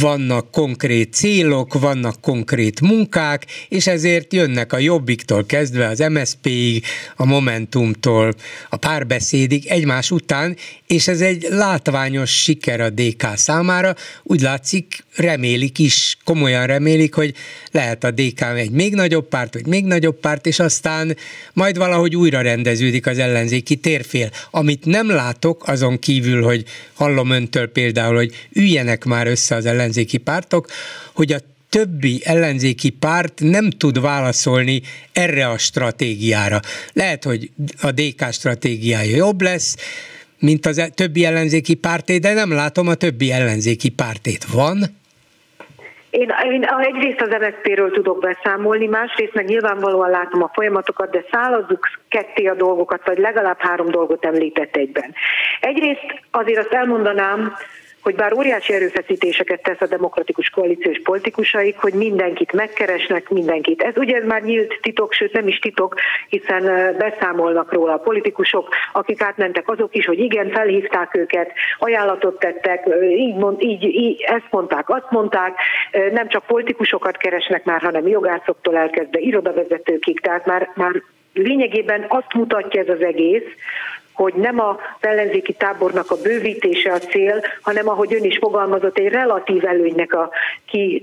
vannak konkrét célok, vannak konkrét munkák, és ezért jönnek a Jobbiktól kezdve az MSZP-ig, a Momentumtól a párbeszédig egymás után, és ez egy látványos siker a DK számára. Úgy látszik, remélik is, komolyan remélik, hogy lehet a DK egy még nagyobb párt, vagy még nagyobb párt, és aztán majd valahogy újra rendeződik az ellenzéki térfél. Amit nem látok, azon kívül, hogy hallom öntől például, hogy üljenek már össze az ellenzéki pártok, hogy a többi ellenzéki párt nem tud válaszolni erre a stratégiára. Lehet, hogy a DK stratégiája jobb lesz, mint az e- többi ellenzéki párté, de nem látom a többi ellenzéki pártét. Van? Én, én egyrészt az MSZP-ről tudok beszámolni, másrészt meg nyilvánvalóan látom a folyamatokat, de szállazzuk ketté a dolgokat, vagy legalább három dolgot említett egyben. Egyrészt azért azt elmondanám, hogy bár óriási erőfeszítéseket tesz a demokratikus koalíciós politikusaik, hogy mindenkit megkeresnek, mindenkit. Ez ugye ez már nyílt titok, sőt nem is titok, hiszen beszámolnak róla a politikusok, akik átmentek azok is, hogy igen, felhívták őket, ajánlatot tettek, így, mond, így, így ezt mondták, azt mondták, nem csak politikusokat keresnek már, hanem jogászoktól elkezdve irodavezetőkig, tehát már, már lényegében azt mutatja ez az egész, hogy nem a ellenzéki tábornak a bővítése a cél, hanem ahogy ön is fogalmazott, egy relatív előnynek a ki,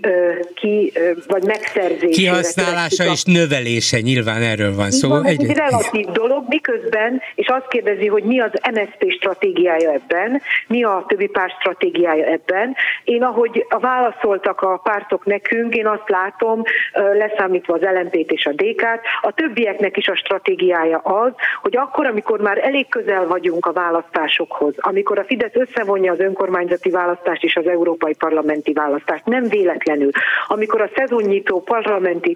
ki vagy megszerzése. Kihasználása és növelése, nyilván erről van szó. Van, egy, egy relatív dolog, miközben, és azt kérdezi, hogy mi az MSZP stratégiája ebben, mi a többi párt stratégiája ebben. Én ahogy válaszoltak a pártok nekünk, én azt látom, leszámítva az LMP-t és a DK-t, a többieknek is a stratégiája az, hogy akkor, amikor már elég közel vagyunk a választásokhoz, amikor a Fidesz összevonja az önkormányzati választást és az európai parlamenti választást, nem véletlenül, amikor a szezonnyitó parlamenti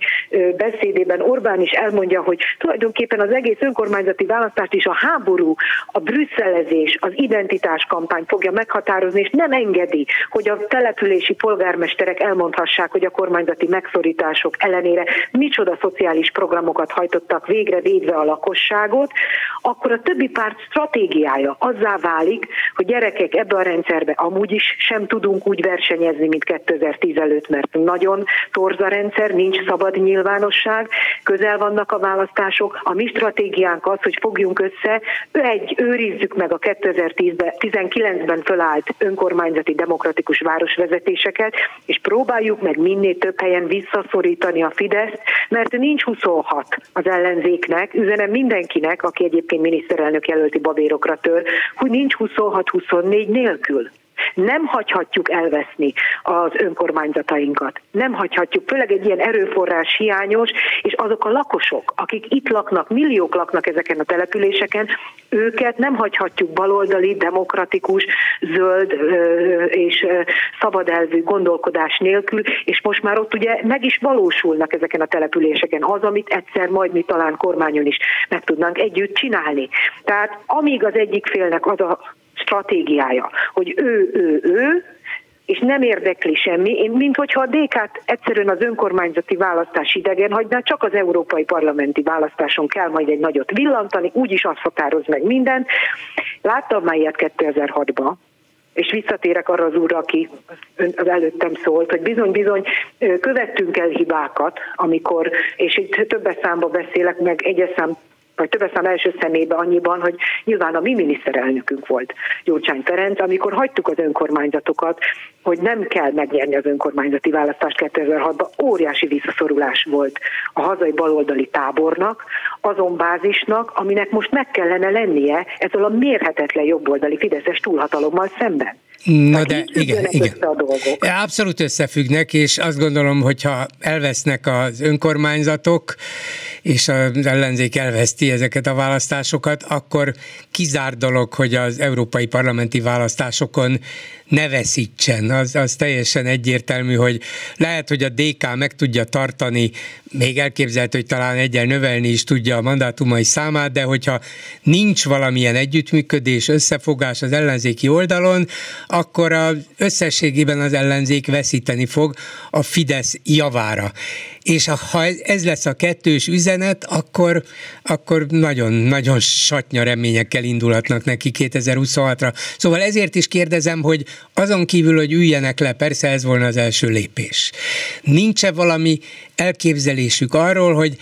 beszédében Orbán is elmondja, hogy tulajdonképpen az egész önkormányzati választást is a háború, a brüsszelezés, az identitáskampány fogja meghatározni, és nem engedi, hogy a települési polgármesterek elmondhassák, hogy a kormányzati megszorítások ellenére micsoda szociális programokat hajtottak végre, védve a lakosságot, akkor a többi párt stratégiája azzá válik, hogy gyerekek ebbe a rendszerbe amúgy is sem tudunk úgy versenyezni, mint 2010 előtt, mert nagyon torz a rendszer, nincs szabad nyilvánosság, közel vannak a választások. A mi stratégiánk az, hogy fogjunk össze, egy, őrizzük meg a 2019-ben fölállt önkormányzati demokratikus városvezetéseket, és próbáljuk meg minél több helyen visszaszorítani a Fideszt, mert nincs 26 az ellenzéknek, üzenem mindenkinek, aki egyébként miniszterelnök jelölt jelölti babérokra tör, hogy nincs 26-24 nélkül. Nem hagyhatjuk elveszni az önkormányzatainkat. Nem hagyhatjuk, főleg egy ilyen erőforrás hiányos, és azok a lakosok, akik itt laknak, milliók laknak ezeken a településeken, őket nem hagyhatjuk baloldali, demokratikus, zöld és szabadelvű gondolkodás nélkül, és most már ott ugye meg is valósulnak ezeken a településeken az, amit egyszer majd mi talán kormányon is meg tudnánk együtt csinálni. Tehát amíg az egyik félnek az a stratégiája, hogy ő, ő, ő, és nem érdekli semmi, mint hogyha a DK-t egyszerűen az önkormányzati választás idegen hagyná, csak az európai parlamenti választáson kell majd egy nagyot villantani, úgyis azt határoz meg mindent. Láttam már ilyet 2006-ban, és visszatérek arra az úrra, aki előttem szólt, hogy bizony-bizony követtünk el hibákat, amikor, és itt többes számba beszélek, meg egyes szám vagy többes szám első szemébe annyiban, hogy nyilván a mi miniszterelnökünk volt Gyurcsány Ferenc, amikor hagytuk az önkormányzatokat, hogy nem kell megnyerni az önkormányzati választást 2006-ban, óriási visszaszorulás volt a hazai baloldali tábornak, azon bázisnak, aminek most meg kellene lennie ezzel a mérhetetlen jobboldali Fideszes túlhatalommal szemben. Na de igen, igen. A dolgok. Abszolút összefüggnek, és azt gondolom, hogyha elvesznek az önkormányzatok, és az ellenzék elveszti ezeket a választásokat, akkor kizár dolog, hogy az európai parlamenti választásokon ne veszítsen. Az, az teljesen egyértelmű, hogy lehet, hogy a DK meg tudja tartani, még elképzelhető, hogy talán egyel növelni is tudja a mandátumai számát, de hogyha nincs valamilyen együttműködés, összefogás az ellenzéki oldalon, akkor az összességében az ellenzék veszíteni fog a Fidesz javára. És ha ez lesz a kettős üzenet, akkor, akkor nagyon-nagyon satnya reményekkel indulatnak neki 2026-ra. Szóval ezért is kérdezem, hogy azon kívül, hogy üljenek le, persze ez volna az első lépés. Nincs-e valami elképzelésük arról, hogy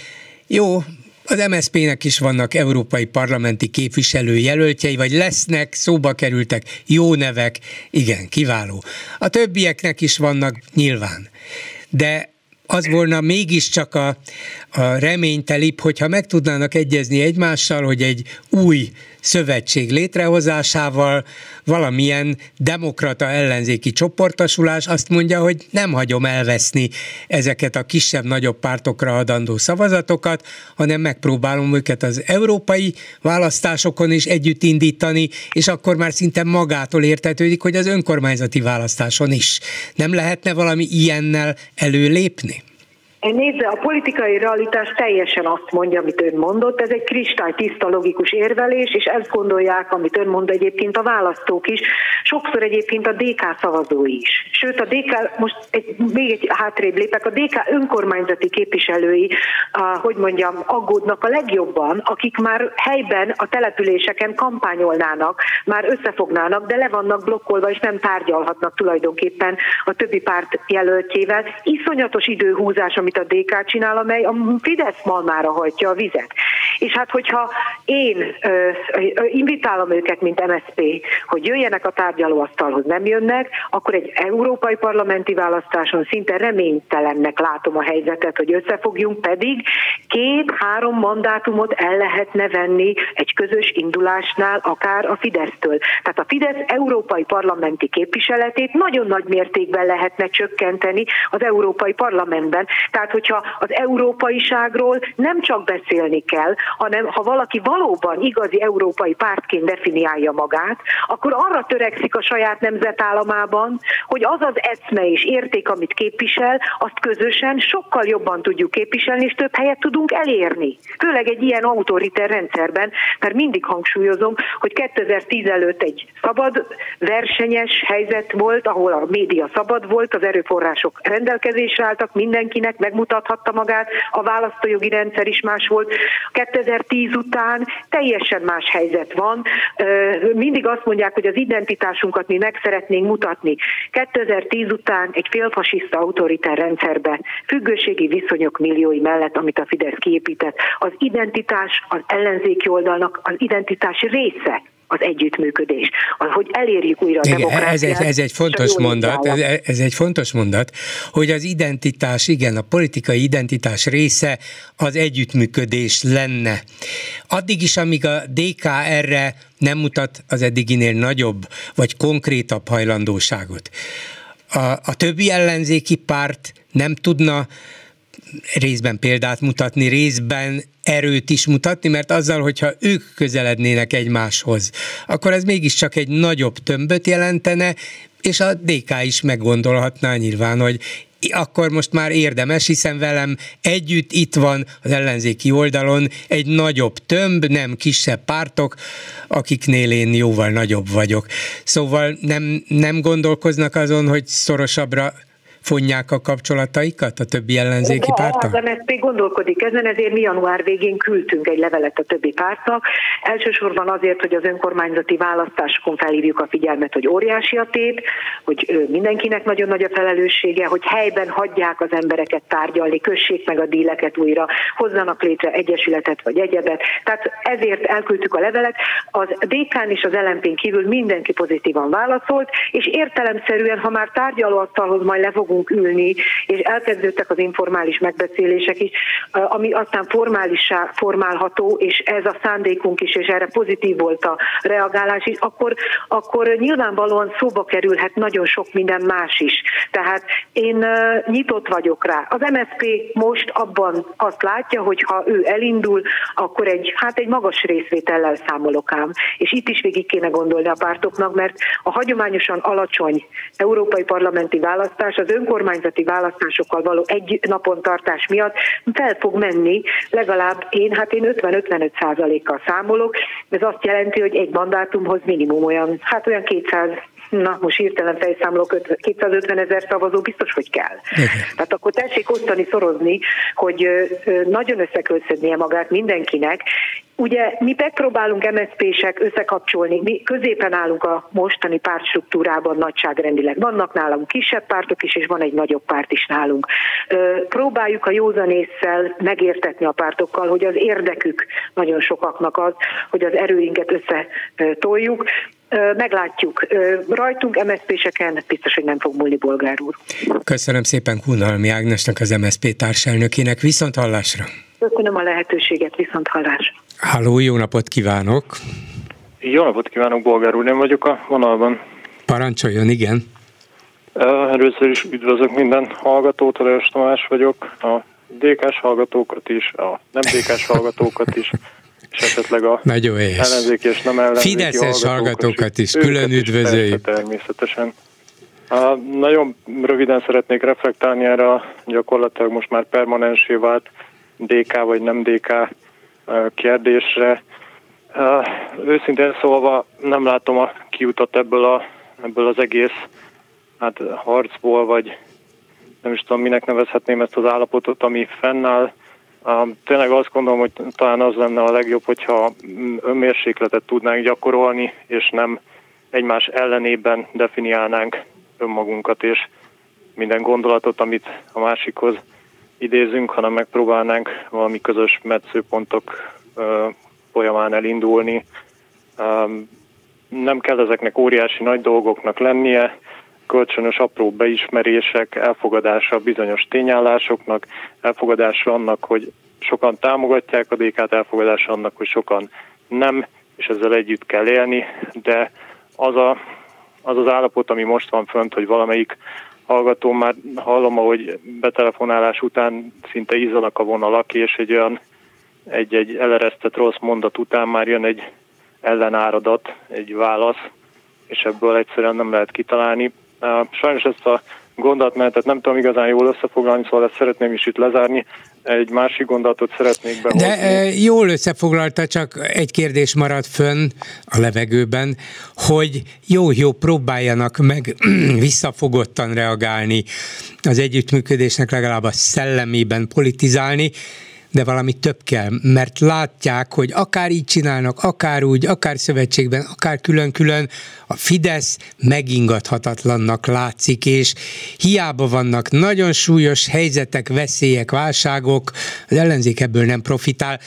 jó, az MSZP-nek is vannak európai parlamenti képviselőjelöltjei, vagy lesznek, szóba kerültek, jó nevek, igen, kiváló. A többieknek is vannak nyilván. De az volna mégiscsak a, a reménytelibb, hogyha meg tudnának egyezni egymással, hogy egy új szövetség létrehozásával valamilyen demokrata ellenzéki csoportosulás azt mondja, hogy nem hagyom elveszni ezeket a kisebb-nagyobb pártokra adandó szavazatokat, hanem megpróbálom őket az európai választásokon is együtt indítani, és akkor már szinte magától értetődik, hogy az önkormányzati választáson is. Nem lehetne valami ilyennel előlépni? Nézze, a politikai realitás teljesen azt mondja, amit ön mondott, ez egy kristálytiszta logikus érvelés, és ezt gondolják, amit ön mond egyébként a választók is, sokszor egyébként a DK szavazói is. Sőt, a DK, most egy, még egy hátrébb lépek, a DK önkormányzati képviselői, a, hogy mondjam, aggódnak a legjobban, akik már helyben a településeken kampányolnának, már összefognának, de le vannak blokkolva, és nem tárgyalhatnak tulajdonképpen a többi párt jelöltjével. Iszonyatos időhúzás, amit amit a DK csinál, amely a Fidesz malmára hajtja a vizet. És hát, hogyha én ö, ö, invitálom őket, mint MSP, hogy jöjjenek a tárgyalóasztalhoz, nem jönnek, akkor egy európai parlamenti választáson szinte reménytelennek látom a helyzetet, hogy összefogjunk, pedig két-három mandátumot el lehetne venni egy közös indulásnál, akár a Fidesztől. Tehát a Fidesz európai parlamenti képviseletét nagyon nagy mértékben lehetne csökkenteni az európai parlamentben. Tehát, hogyha az európaiságról nem csak beszélni kell, hanem ha valaki valóban igazi európai pártként definiálja magát, akkor arra törekszik a saját nemzetállamában, hogy az az eszme és érték, amit képvisel, azt közösen sokkal jobban tudjuk képviselni, és több helyet tudunk elérni. Főleg egy ilyen autoriter rendszerben, mert mindig hangsúlyozom, hogy 2010 előtt egy szabad, versenyes helyzet volt, ahol a média szabad volt, az erőforrások rendelkezésre álltak mindenkinek, megmutathatta magát, a választójogi rendszer is más volt. 2010 után teljesen más helyzet van. Mindig azt mondják, hogy az identitásunkat mi meg szeretnénk mutatni. 2010 után egy félfasiszta autoritár rendszerbe függőségi viszonyok milliói mellett, amit a Fidesz kiépített, az identitás az ellenzéki oldalnak az identitás része az együttműködés, hogy elérjük újra a demokráciát. Ez, egy, ez egy fontos mondat, ez, ez egy fontos mondat, hogy az identitás, igen, a politikai identitás része az együttműködés lenne. Addig is, amíg a DK erre nem mutat az eddiginél nagyobb vagy konkrétabb hajlandóságot. A, a többi ellenzéki párt nem tudna részben példát mutatni, részben erőt is mutatni, mert azzal, hogyha ők közelednének egymáshoz, akkor ez mégiscsak egy nagyobb tömböt jelentene, és a DK is meggondolhatná nyilván, hogy akkor most már érdemes, hiszen velem együtt itt van az ellenzéki oldalon egy nagyobb tömb, nem kisebb pártok, akiknél én jóval nagyobb vagyok. Szóval nem, nem gondolkoznak azon, hogy szorosabbra fonják a kapcsolataikat a többi ellenzéki párttal? Az MSZP gondolkodik ezen, ezért mi január végén küldtünk egy levelet a többi pártnak. Elsősorban azért, hogy az önkormányzati választásokon felhívjuk a figyelmet, hogy óriási a tét, hogy mindenkinek nagyon nagy a felelőssége, hogy helyben hagyják az embereket tárgyalni, kössék meg a díleket újra, hozzanak létre egyesületet vagy egyebet. Tehát ezért elküldtük a levelet. Az DK-n és az LMP-n kívül mindenki pozitívan válaszolt, és értelemszerűen, ha már tárgyalóasztalhoz majd le fogunk ülni, és elkezdődtek az informális megbeszélések is, ami aztán formálisá formálható, és ez a szándékunk is, és erre pozitív volt a reagálás is, akkor, akkor nyilvánvalóan szóba kerülhet nagyon sok minden más is. Tehát én nyitott vagyok rá. Az MSZP most abban azt látja, hogy ha ő elindul, akkor egy, hát egy magas részvétellel számolok ám. És itt is végig kéne gondolni a pártoknak, mert a hagyományosan alacsony európai parlamenti választás az önkormányzati választásokkal való egy napon tartás miatt fel fog menni, legalább én, hát én 50-55 százalékkal számolok, ez azt jelenti, hogy egy mandátumhoz minimum olyan, hát olyan 200 na most hirtelen fejszámolok 250 ezer szavazó biztos, hogy kell. Igen. Tehát akkor tessék osztani, szorozni, hogy nagyon össze kell magát mindenkinek, Ugye mi megpróbálunk MSZP-sek összekapcsolni, mi középen állunk a mostani pártstruktúrában nagyságrendileg. Vannak nálunk kisebb pártok is, és van egy nagyobb párt is nálunk. Próbáljuk a józanésszel megértetni a pártokkal, hogy az érdekük nagyon sokaknak az, hogy az erőinket összetoljuk. Meglátjuk. Rajtunk MSZP-seken biztos, hogy nem fog múlni, bolgár úr. Köszönöm szépen Kunhalmi Ágnesnek, az MSZP társelnökének. Viszont hallásra! Köszönöm a lehetőséget, viszont hallásra! Háló, jó napot kívánok! Jó napot kívánok, bolgár úr, nem vagyok a vonalban. Parancsoljon, igen. Először is üdvözlök minden hallgatót, Lajos Tamás vagyok, a DK-s hallgatókat is, a nem DK-s hallgatókat is, és esetleg a [laughs] Nagyon ellenzéki és nem ellenzéki Fideszes hallgatókat, hallgatókat is, külön üdvözöljük. Természetesen. Nagyon röviden szeretnék reflektálni erre a gyakorlatilag most már permanensé vált DK vagy nem DK kérdésre. Őszintén szólva nem látom a kiutat ebből, a, ebből az egész hát harcból, vagy nem is tudom, minek nevezhetném ezt az állapotot, ami fennáll. Tényleg azt gondolom, hogy talán az lenne a legjobb, hogyha önmérsékletet tudnánk gyakorolni, és nem egymás ellenében definiálnánk önmagunkat, és minden gondolatot, amit a másikhoz idézünk, hanem megpróbálnánk valami közös metszőpontok folyamán elindulni. Nem kell ezeknek óriási nagy dolgoknak lennie, kölcsönös apró beismerések, elfogadása bizonyos tényállásoknak, elfogadása annak, hogy sokan támogatják a DK-t, elfogadása annak, hogy sokan nem, és ezzel együtt kell élni, de az, a, az az állapot, ami most van fönt, hogy valamelyik hallgató már hallom, hogy betelefonálás után szinte izzanak a vonalak, és egy olyan egy-egy eleresztett rossz mondat után már jön egy ellenáradat, egy válasz, és ebből egyszerűen nem lehet kitalálni. Sajnos ezt a gondolatmenetet nem tudom igazán jól összefoglalni, szóval ezt szeretném is itt lezárni. Egy másik gondolatot szeretnék behozni. De jól összefoglalta, csak egy kérdés maradt fönn a levegőben, hogy jó-jó próbáljanak meg [clears throat] visszafogottan reagálni az együttműködésnek legalább a szellemében politizálni, de valami több kell, mert látják, hogy akár így csinálnak, akár úgy, akár szövetségben, akár külön-külön, a Fidesz megingathatatlannak látszik, és hiába vannak nagyon súlyos helyzetek, veszélyek, válságok, az ellenzék ebből nem profitál.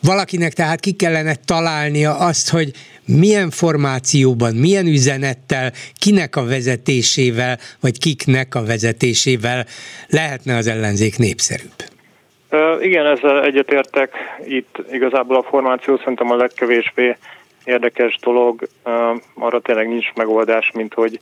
Valakinek tehát ki kellene találnia azt, hogy milyen formációban, milyen üzenettel, kinek a vezetésével, vagy kiknek a vezetésével lehetne az ellenzék népszerűbb. Igen, ezzel egyetértek. Itt igazából a formáció szerintem a legkevésbé érdekes dolog. Arra tényleg nincs megoldás, mint hogy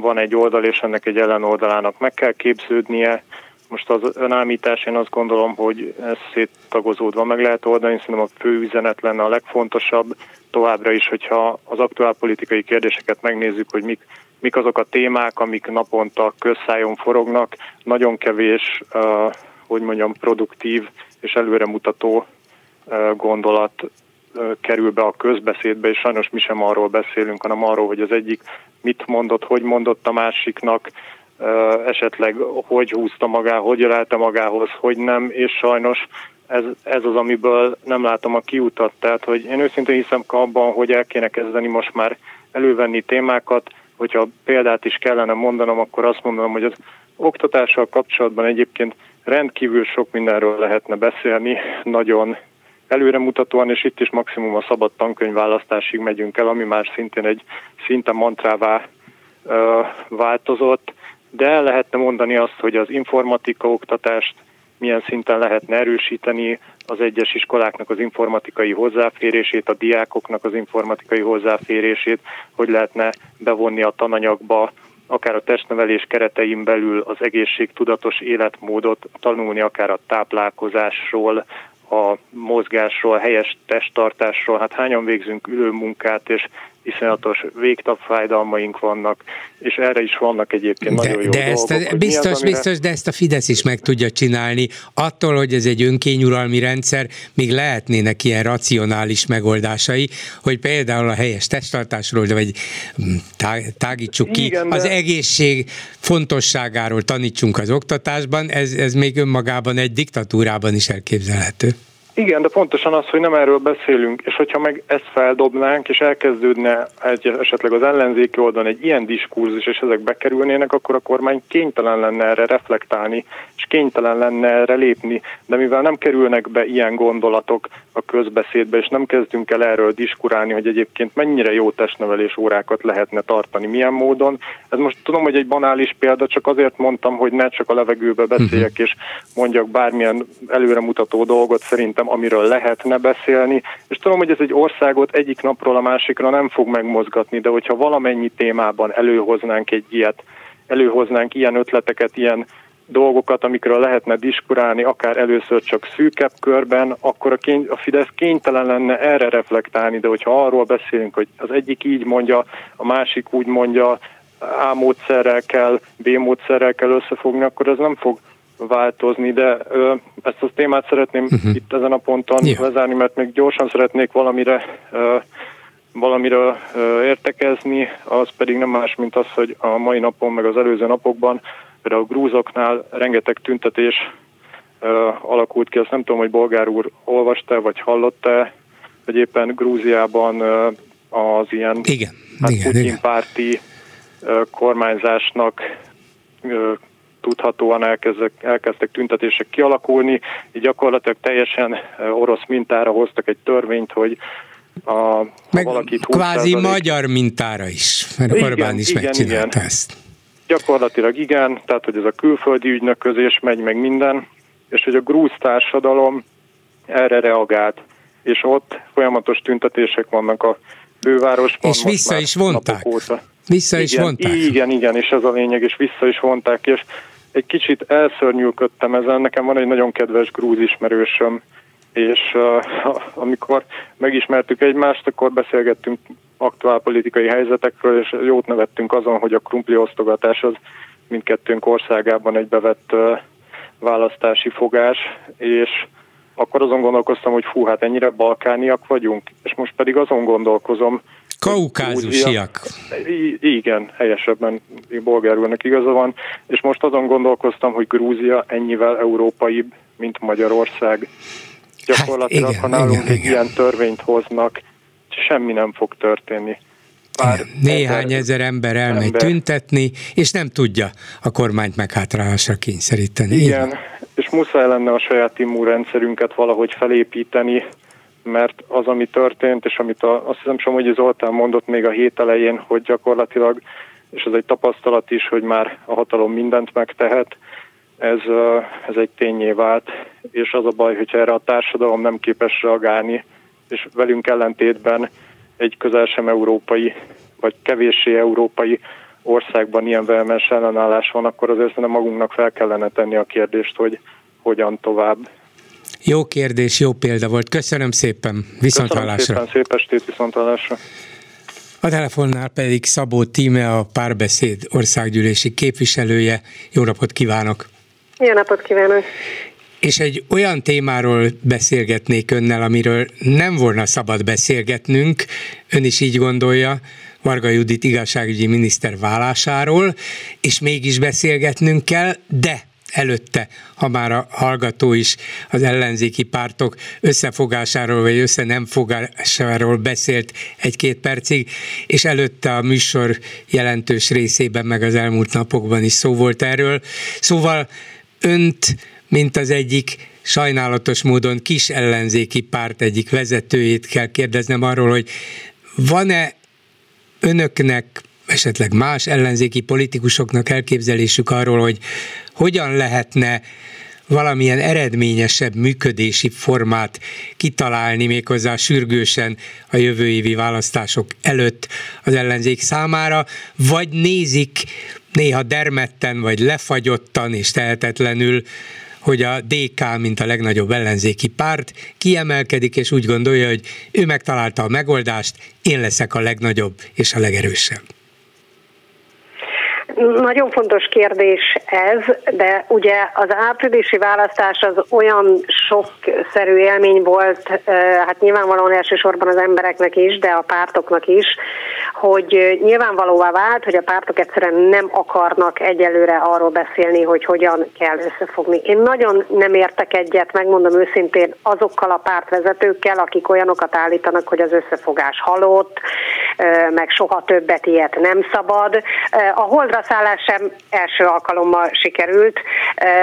van egy oldal, és ennek egy ellenoldalának meg kell képződnie. Most az önállítás, én azt gondolom, hogy ez széttagozódva meg lehet oldani, szerintem a fő üzenet lenne a legfontosabb. Továbbra is, hogyha az aktuál politikai kérdéseket megnézzük, hogy mik, mik azok a témák, amik naponta közszájon forognak, nagyon kevés uh, hogy mondjam, produktív és előremutató gondolat kerül be a közbeszédbe, és sajnos mi sem arról beszélünk, hanem arról, hogy az egyik mit mondott, hogy mondott a másiknak, esetleg hogy húzta magá, hogy ölelte magához, hogy nem, és sajnos ez, ez az, amiből nem látom a kiutat. Tehát, hogy én őszintén hiszem abban, hogy el kéne kezdeni most már elővenni témákat, hogyha példát is kellene mondanom, akkor azt mondanom, hogy az oktatással kapcsolatban egyébként rendkívül sok mindenről lehetne beszélni, nagyon előremutatóan, és itt is maximum a szabad tankönyvválasztásig megyünk el, ami már szintén egy szinte mantrává ö, változott, de el lehetne mondani azt, hogy az informatika oktatást milyen szinten lehetne erősíteni, az egyes iskoláknak az informatikai hozzáférését, a diákoknak az informatikai hozzáférését, hogy lehetne bevonni a tananyagba akár a testnevelés keretein belül az egészségtudatos életmódot tanulni, akár a táplálkozásról, a mozgásról, a helyes testtartásról, hát hányan végzünk ülőmunkát, és iszonyatos végtapfájdalmaink vannak, és erre is vannak egyébként de, nagyon jó de ezt dolgok. Biztos, az, amire... biztos, de ezt a Fidesz is meg tudja csinálni. Attól, hogy ez egy önkényuralmi rendszer, még lehetnének ilyen racionális megoldásai, hogy például a helyes testtartásról, vagy mm, tágítsuk ki, Igen, de... az egészség fontosságáról tanítsunk az oktatásban, ez, ez még önmagában egy diktatúrában is elképzelhető. Igen, de pontosan az, hogy nem erről beszélünk, és hogyha meg ezt feldobnánk, és elkezdődne egy, esetleg az ellenzéki oldalon egy ilyen diskurzus, és ezek bekerülnének, akkor a kormány kénytelen lenne erre reflektálni, és kénytelen lenne erre lépni. De mivel nem kerülnek be ilyen gondolatok a közbeszédbe, és nem kezdünk el erről diskurálni, hogy egyébként mennyire jó testnevelés órákat lehetne tartani, milyen módon. Ez most tudom, hogy egy banális példa, csak azért mondtam, hogy ne csak a levegőbe beszéljek, mhm. és mondjak bármilyen előremutató dolgot szerintem szerintem, amiről lehetne beszélni, és tudom, hogy ez egy országot egyik napról a másikra nem fog megmozgatni, de hogyha valamennyi témában előhoznánk egy ilyet, előhoznánk ilyen ötleteket, ilyen dolgokat, amikről lehetne diskurálni, akár először csak szűkebb körben, akkor a, kény, a Fidesz kénytelen lenne erre reflektálni, de hogyha arról beszélünk, hogy az egyik így mondja, a másik úgy mondja, A módszerrel kell, B módszerrel kell összefogni, akkor ez nem fog változni, de ö, ezt a témát szeretném uh-huh. itt ezen a ponton yeah. lezárni, mert még gyorsan szeretnék valamire ö, valamiről ö, értekezni, az pedig nem más, mint az, hogy a mai napon, meg az előző napokban például a grúzoknál rengeteg tüntetés ö, alakult ki, azt nem tudom, hogy Bolgár úr olvasta vagy hallotta hogy éppen Grúziában ö, az ilyen igen, hát igen, Putin igen. párti ö, kormányzásnak ö, tudhatóan elkezdek, elkezdtek tüntetések kialakulni, így gyakorlatilag teljesen orosz mintára hoztak egy törvényt, hogy a, Meg valakit kvázi magyar mintára is, mert igen, Orbán is igen, megcsinálta igen. ezt. Gyakorlatilag igen, tehát hogy ez a külföldi ügynöközés megy meg minden, és hogy a grúz társadalom erre reagált, és ott folyamatos tüntetések vannak a fővárosban. És vissza is vonták. Vissza igen, is vonták. Igen, igen, és ez a lényeg, és vissza is vonták, és egy kicsit elszörnyűködtem ezen. Nekem van egy nagyon kedves grúz ismerősöm, és uh, [laughs] amikor megismertük egymást, akkor beszélgettünk aktuál politikai helyzetekről, és jót nevettünk azon, hogy a krumpli osztogatás az mindkettőnk országában egy bevett uh, választási fogás, és akkor azon gondolkoztam, hogy fú, hát ennyire balkániak vagyunk, és most pedig azon gondolkozom, Kaukázusiak. Igen, helyesebben bolgár úrnak igaza van, és most azon gondolkoztam, hogy Grúzia ennyivel európaibb, mint Magyarország. Gyakorlatilag, hát igen, ha nálunk igen, egy igen. ilyen törvényt hoznak, semmi nem fog történni. Bár Néhány ezer, ezer ember elmegy ember. tüntetni, és nem tudja a kormányt meghátrálásra kényszeríteni. Igen, Igen, és muszáj lenne a saját immunrendszerünket valahogy felépíteni, mert az, ami történt, és amit a, azt hiszem hogy Zoltán mondott még a hét elején, hogy gyakorlatilag, és ez egy tapasztalat is, hogy már a hatalom mindent megtehet, ez, ez egy tényé vált, és az a baj, hogyha erre a társadalom nem képes reagálni, és velünk ellentétben egy közel sem európai, vagy kevéssé európai országban ilyen vehemes ellenállás van, akkor azért nem magunknak fel kellene tenni a kérdést, hogy hogyan tovább. Jó kérdés, jó példa volt. Köszönöm szépen. Viszontlátásra. Köszönöm szépen, szép estét, viszontlátásra. A telefonnál pedig Szabó Tíme, a Párbeszéd országgyűlési képviselője. Jó napot kívánok! Jó napot kívánok! és egy olyan témáról beszélgetnék önnel, amiről nem volna szabad beszélgetnünk, ön is így gondolja, Varga Judit igazságügyi miniszter vállásáról, és mégis beszélgetnünk kell, de előtte, ha már a hallgató is az ellenzéki pártok összefogásáról vagy össze nem fogásáról beszélt egy-két percig, és előtte a műsor jelentős részében, meg az elmúlt napokban is szó volt erről. Szóval önt, mint az egyik sajnálatos módon kis ellenzéki párt egyik vezetőjét kell kérdeznem arról, hogy van-e önöknek esetleg más ellenzéki politikusoknak elképzelésük arról, hogy hogyan lehetne valamilyen eredményesebb működési formát kitalálni méghozzá sürgősen a jövő évi választások előtt az ellenzék számára, vagy nézik néha dermedten vagy lefagyottan és tehetetlenül hogy a DK, mint a legnagyobb ellenzéki párt, kiemelkedik, és úgy gondolja, hogy ő megtalálta a megoldást, én leszek a legnagyobb és a legerősebb. Nagyon fontos kérdés ez, de ugye az áprilisi választás az olyan sokszerű élmény volt, hát nyilvánvalóan elsősorban az embereknek is, de a pártoknak is, hogy nyilvánvalóvá vált, hogy a pártok egyszerűen nem akarnak egyelőre arról beszélni, hogy hogyan kell összefogni. Én nagyon nem értek egyet, megmondom őszintén, azokkal a pártvezetőkkel, akik olyanokat állítanak, hogy az összefogás halott, meg soha többet ilyet nem szabad. A holdra szállás sem első alkalommal sikerült,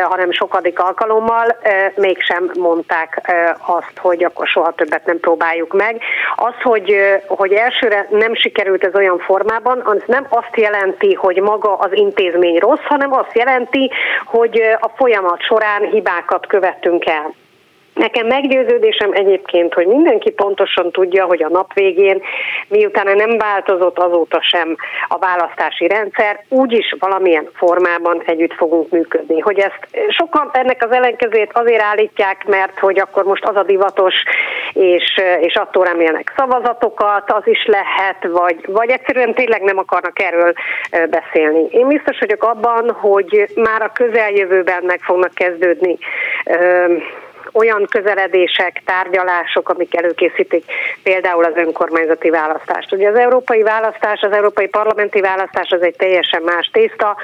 hanem sokadik alkalommal mégsem mondták azt, hogy akkor soha többet nem próbáljuk meg. Az, hogy, hogy elsőre nem sikerült ez olyan formában, az nem azt jelenti, hogy maga az intézmény rossz, hanem azt jelenti, hogy a folyamat során hibákat követtünk el. Nekem meggyőződésem egyébként, hogy mindenki pontosan tudja, hogy a nap végén, miután nem változott azóta sem a választási rendszer, úgyis valamilyen formában együtt fogunk működni. Hogy ezt sokan ennek az ellenkezőjét azért állítják, mert hogy akkor most az a divatos, és, és attól remélnek szavazatokat, az is lehet, vagy, vagy egyszerűen tényleg nem akarnak erről beszélni. Én biztos vagyok abban, hogy már a közeljövőben meg fognak kezdődni olyan közeledések, tárgyalások, amik előkészítik például az önkormányzati választást. Ugye az európai választás, az európai parlamenti választás az egy teljesen más tészta,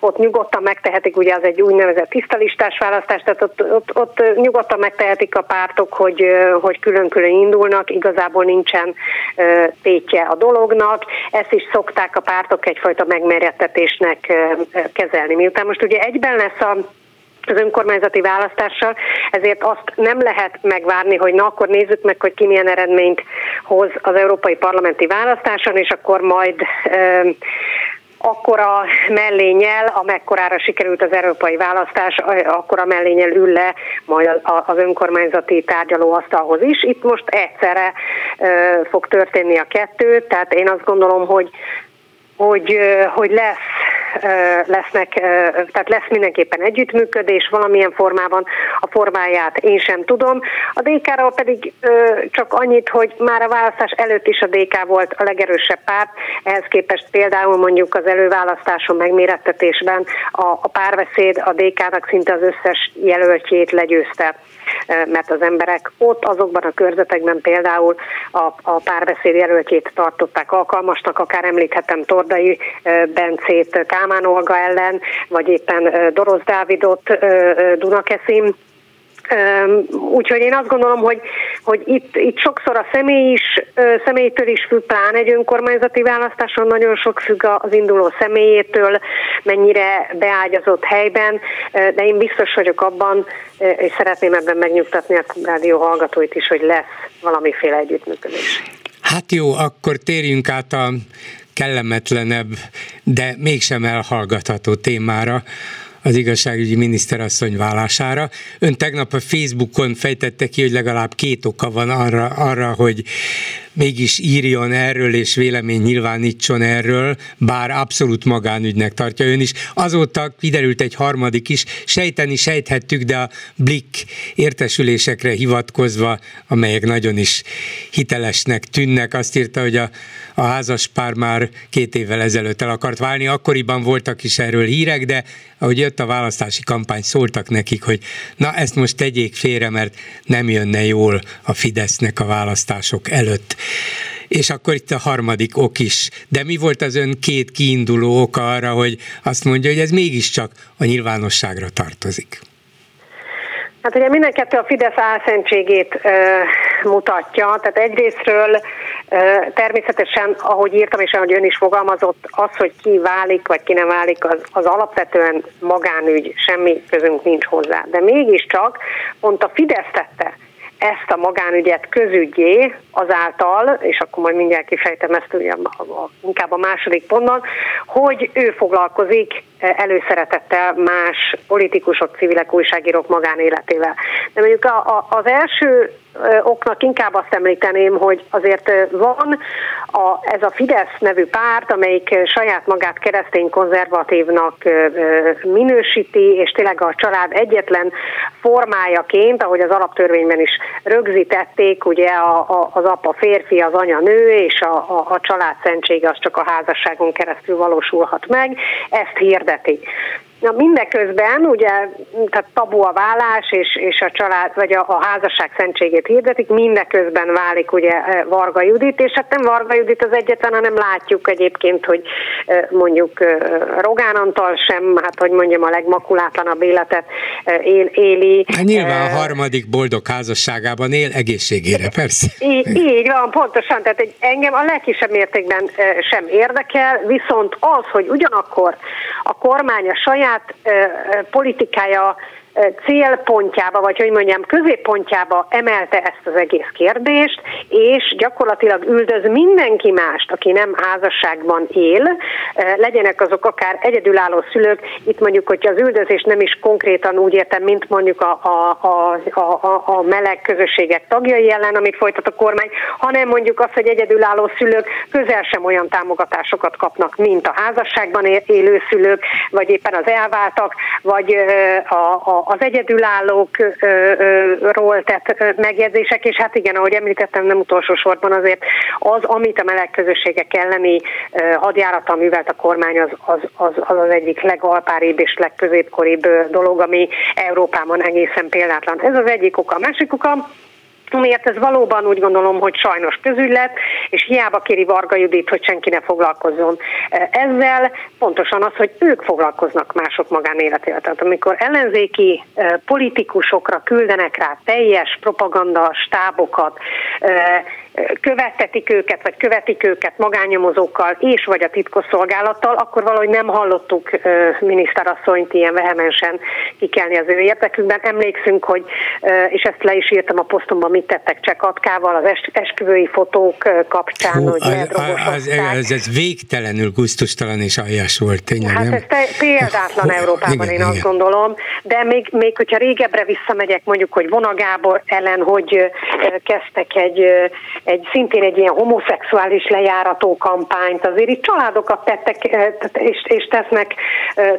ott nyugodtan megtehetik, ugye az egy úgynevezett tisztalistás választás, tehát ott, ott, ott nyugodtan megtehetik a pártok, hogy, hogy külön-külön indulnak, igazából nincsen tétje a dolognak, ezt is szokták a pártok egyfajta megmerjettetésnek kezelni. Miután most ugye egyben lesz a az önkormányzati választással, ezért azt nem lehet megvárni, hogy na akkor nézzük meg, hogy ki milyen eredményt hoz az európai parlamenti választáson, és akkor majd akkora mellényel, amekkorára sikerült az európai választás, akkora mellényel ül le majd az önkormányzati tárgyalóasztalhoz is. Itt most egyszerre fog történni a kettő, tehát én azt gondolom, hogy hogy, hogy lesz, lesznek, tehát lesz mindenképpen együttműködés valamilyen formában, a formáját én sem tudom. A DK-ról pedig csak annyit, hogy már a választás előtt is a DK volt a legerősebb párt, ehhez képest például mondjuk az előválasztáson megmérettetésben a, a párbeszéd a DK-nak szinte az összes jelöltjét legyőzte mert az emberek ott azokban a körzetekben például a, a párbeszéd jelöltjét tartották alkalmasnak, akár említhetem Tordai Bencét Kámán Olga ellen, vagy éppen Dorosz Dávidot Dunakeszin. Úgyhogy én azt gondolom, hogy, hogy itt, itt sokszor a személy is, személytől is függ, pláne egy önkormányzati választáson nagyon sok függ az induló személyétől, mennyire beágyazott helyben, de én biztos vagyok abban, és szeretném ebben megnyugtatni a rádió hallgatóit is, hogy lesz valamiféle együttműködés. Hát jó, akkor térjünk át a kellemetlenebb, de mégsem elhallgatható témára, az igazságügyi miniszterasszony vállására. Ön tegnap a Facebookon fejtette ki, hogy legalább két oka van arra, arra hogy mégis írjon erről és vélemény nyilvánítson erről, bár abszolút magánügynek tartja ön is. Azóta kiderült egy harmadik is, sejteni sejthettük, de a Blick értesülésekre hivatkozva, amelyek nagyon is hitelesnek tűnnek, azt írta, hogy a, a házas pár már két évvel ezelőtt el akart válni, akkoriban voltak is erről hírek, de ahogy jött a választási kampány, szóltak nekik, hogy na ezt most tegyék félre, mert nem jönne jól a Fidesznek a választások előtt. És akkor itt a harmadik ok is. De mi volt az ön két kiinduló oka arra, hogy azt mondja, hogy ez mégiscsak a nyilvánosságra tartozik? Hát ugye mindenkettő a Fidesz álszentségét e, mutatja, tehát egyrésztről e, természetesen, ahogy írtam és ahogy ön is fogalmazott, az, hogy ki válik vagy ki nem válik, az, az alapvetően magánügy, semmi közünk nincs hozzá. De mégiscsak pont a Fidesz tette ezt a magánügyet közügyé azáltal, és akkor majd mindjárt kifejtem ezt ugye a, a, inkább a második pontban, hogy ő foglalkozik előszeretettel más politikusok, civilek, újságírók magánéletével. De mondjuk a, a, az első oknak inkább azt említeném, hogy azért van a, ez a Fidesz nevű párt, amelyik saját magát keresztény konzervatívnak minősíti, és tényleg a család egyetlen formájaként, ahogy az alaptörvényben is rögzítették, ugye a, a, az apa férfi, az anya nő, és a, a, a család szentsége az csak a házasságon keresztül valósulhat meg, ezt happy. Na mindeközben ugye, tehát tabu a vállás és, és a család, vagy a, a házasság szentségét hirdetik, mindeközben válik ugye e, Varga Judit, és hát nem Varga Judit az egyetlen, hanem látjuk egyébként, hogy e, mondjuk e, Rogán Antal sem, hát hogy mondjam, a legmakulátlanabb életet él, éli. Hát nyilván a harmadik boldog házasságában él egészségére, persze. Így, így van, pontosan, tehát egy, engem a legkisebb mértékben sem érdekel, viszont az, hogy ugyanakkor a kormány a saját saját politikája célpontjába, vagy hogy mondjam, középpontjába emelte ezt az egész kérdést, és gyakorlatilag üldöz mindenki mást, aki nem házasságban él, legyenek azok akár egyedülálló szülők, itt mondjuk, hogyha az üldözés nem is konkrétan úgy értem, mint mondjuk a, a, a, a, a meleg közösségek tagjai ellen, amit folytat a kormány, hanem mondjuk azt, hogy egyedülálló szülők közel sem olyan támogatásokat kapnak, mint a házasságban élő szülők, vagy éppen az elváltak, vagy a, a az egyedülállókról tett megjegyzések, és hát igen, ahogy említettem, nem utolsó sorban azért az, amit a meleg közösségek elleni hadjárata művelt a kormány, az az, az, az, az egyik legalpáribb és legközépkoribb dolog, ami Európában egészen példátlan. Ez az egyik oka. A másik oka, Miért ez valóban úgy gondolom, hogy sajnos közügylet, és hiába kéri Varga Judit, hogy senki ne foglalkozzon ezzel, pontosan az, hogy ők foglalkoznak mások magánéletével. Tehát amikor ellenzéki politikusokra küldenek rá teljes propaganda stábokat, követetik őket, vagy követik őket magánnyomozókkal és vagy a titkosszolgálattal, akkor valahogy nem hallottuk miniszterasszonyt ilyen vehemensen kikelni az ő érdekükben. Emlékszünk, hogy, és ezt le is írtam a posztomban, mit tettek Csekatkával az esküvői fotók kapcsán. Hú, hogy az, az, ez, ez végtelenül guztustalan és aljas volt, tényleg. Hát ez te, példátlan Európában, igen, én igen. azt gondolom, de még, még hogyha régebbre visszamegyek, mondjuk, hogy Vona Gábor ellen, hogy kezdtek egy egy szintén egy ilyen homoszexuális lejárató kampányt, azért itt családokat tettek és, és tesznek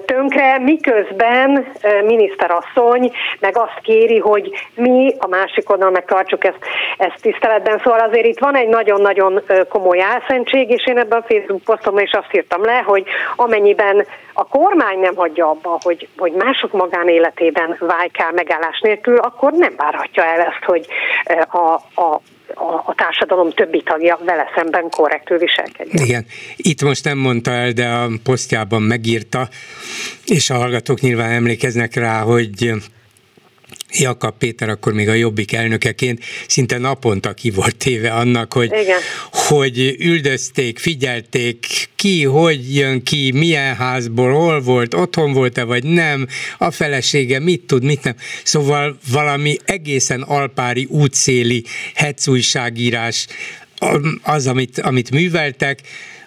tönkre, miközben miniszterasszony meg azt kéri, hogy mi a másik oldalon meg tartsuk ezt, ezt tiszteletben. Szóval azért itt van egy nagyon-nagyon komoly álszentség, és én ebben a Facebook posztomban is azt írtam le, hogy amennyiben a kormány nem hagyja abba, hogy, hogy mások magánéletében vájkál megállás nélkül, akkor nem várhatja el ezt, hogy a, a a, a társadalom többi tagja vele szemben korrektül viselkedjen. Igen, itt most nem mondta el, de a posztjában megírta, és a hallgatók nyilván emlékeznek rá, hogy Jakab Péter akkor még a Jobbik elnökeként szinte naponta ki volt téve annak, hogy, Igen. hogy üldözték, figyelték, ki, hogy jön ki, milyen házból, hol volt, otthon volt-e vagy nem, a felesége mit tud, mit nem. Szóval valami egészen alpári útszéli hetszújságírás az, amit, amit műveltek,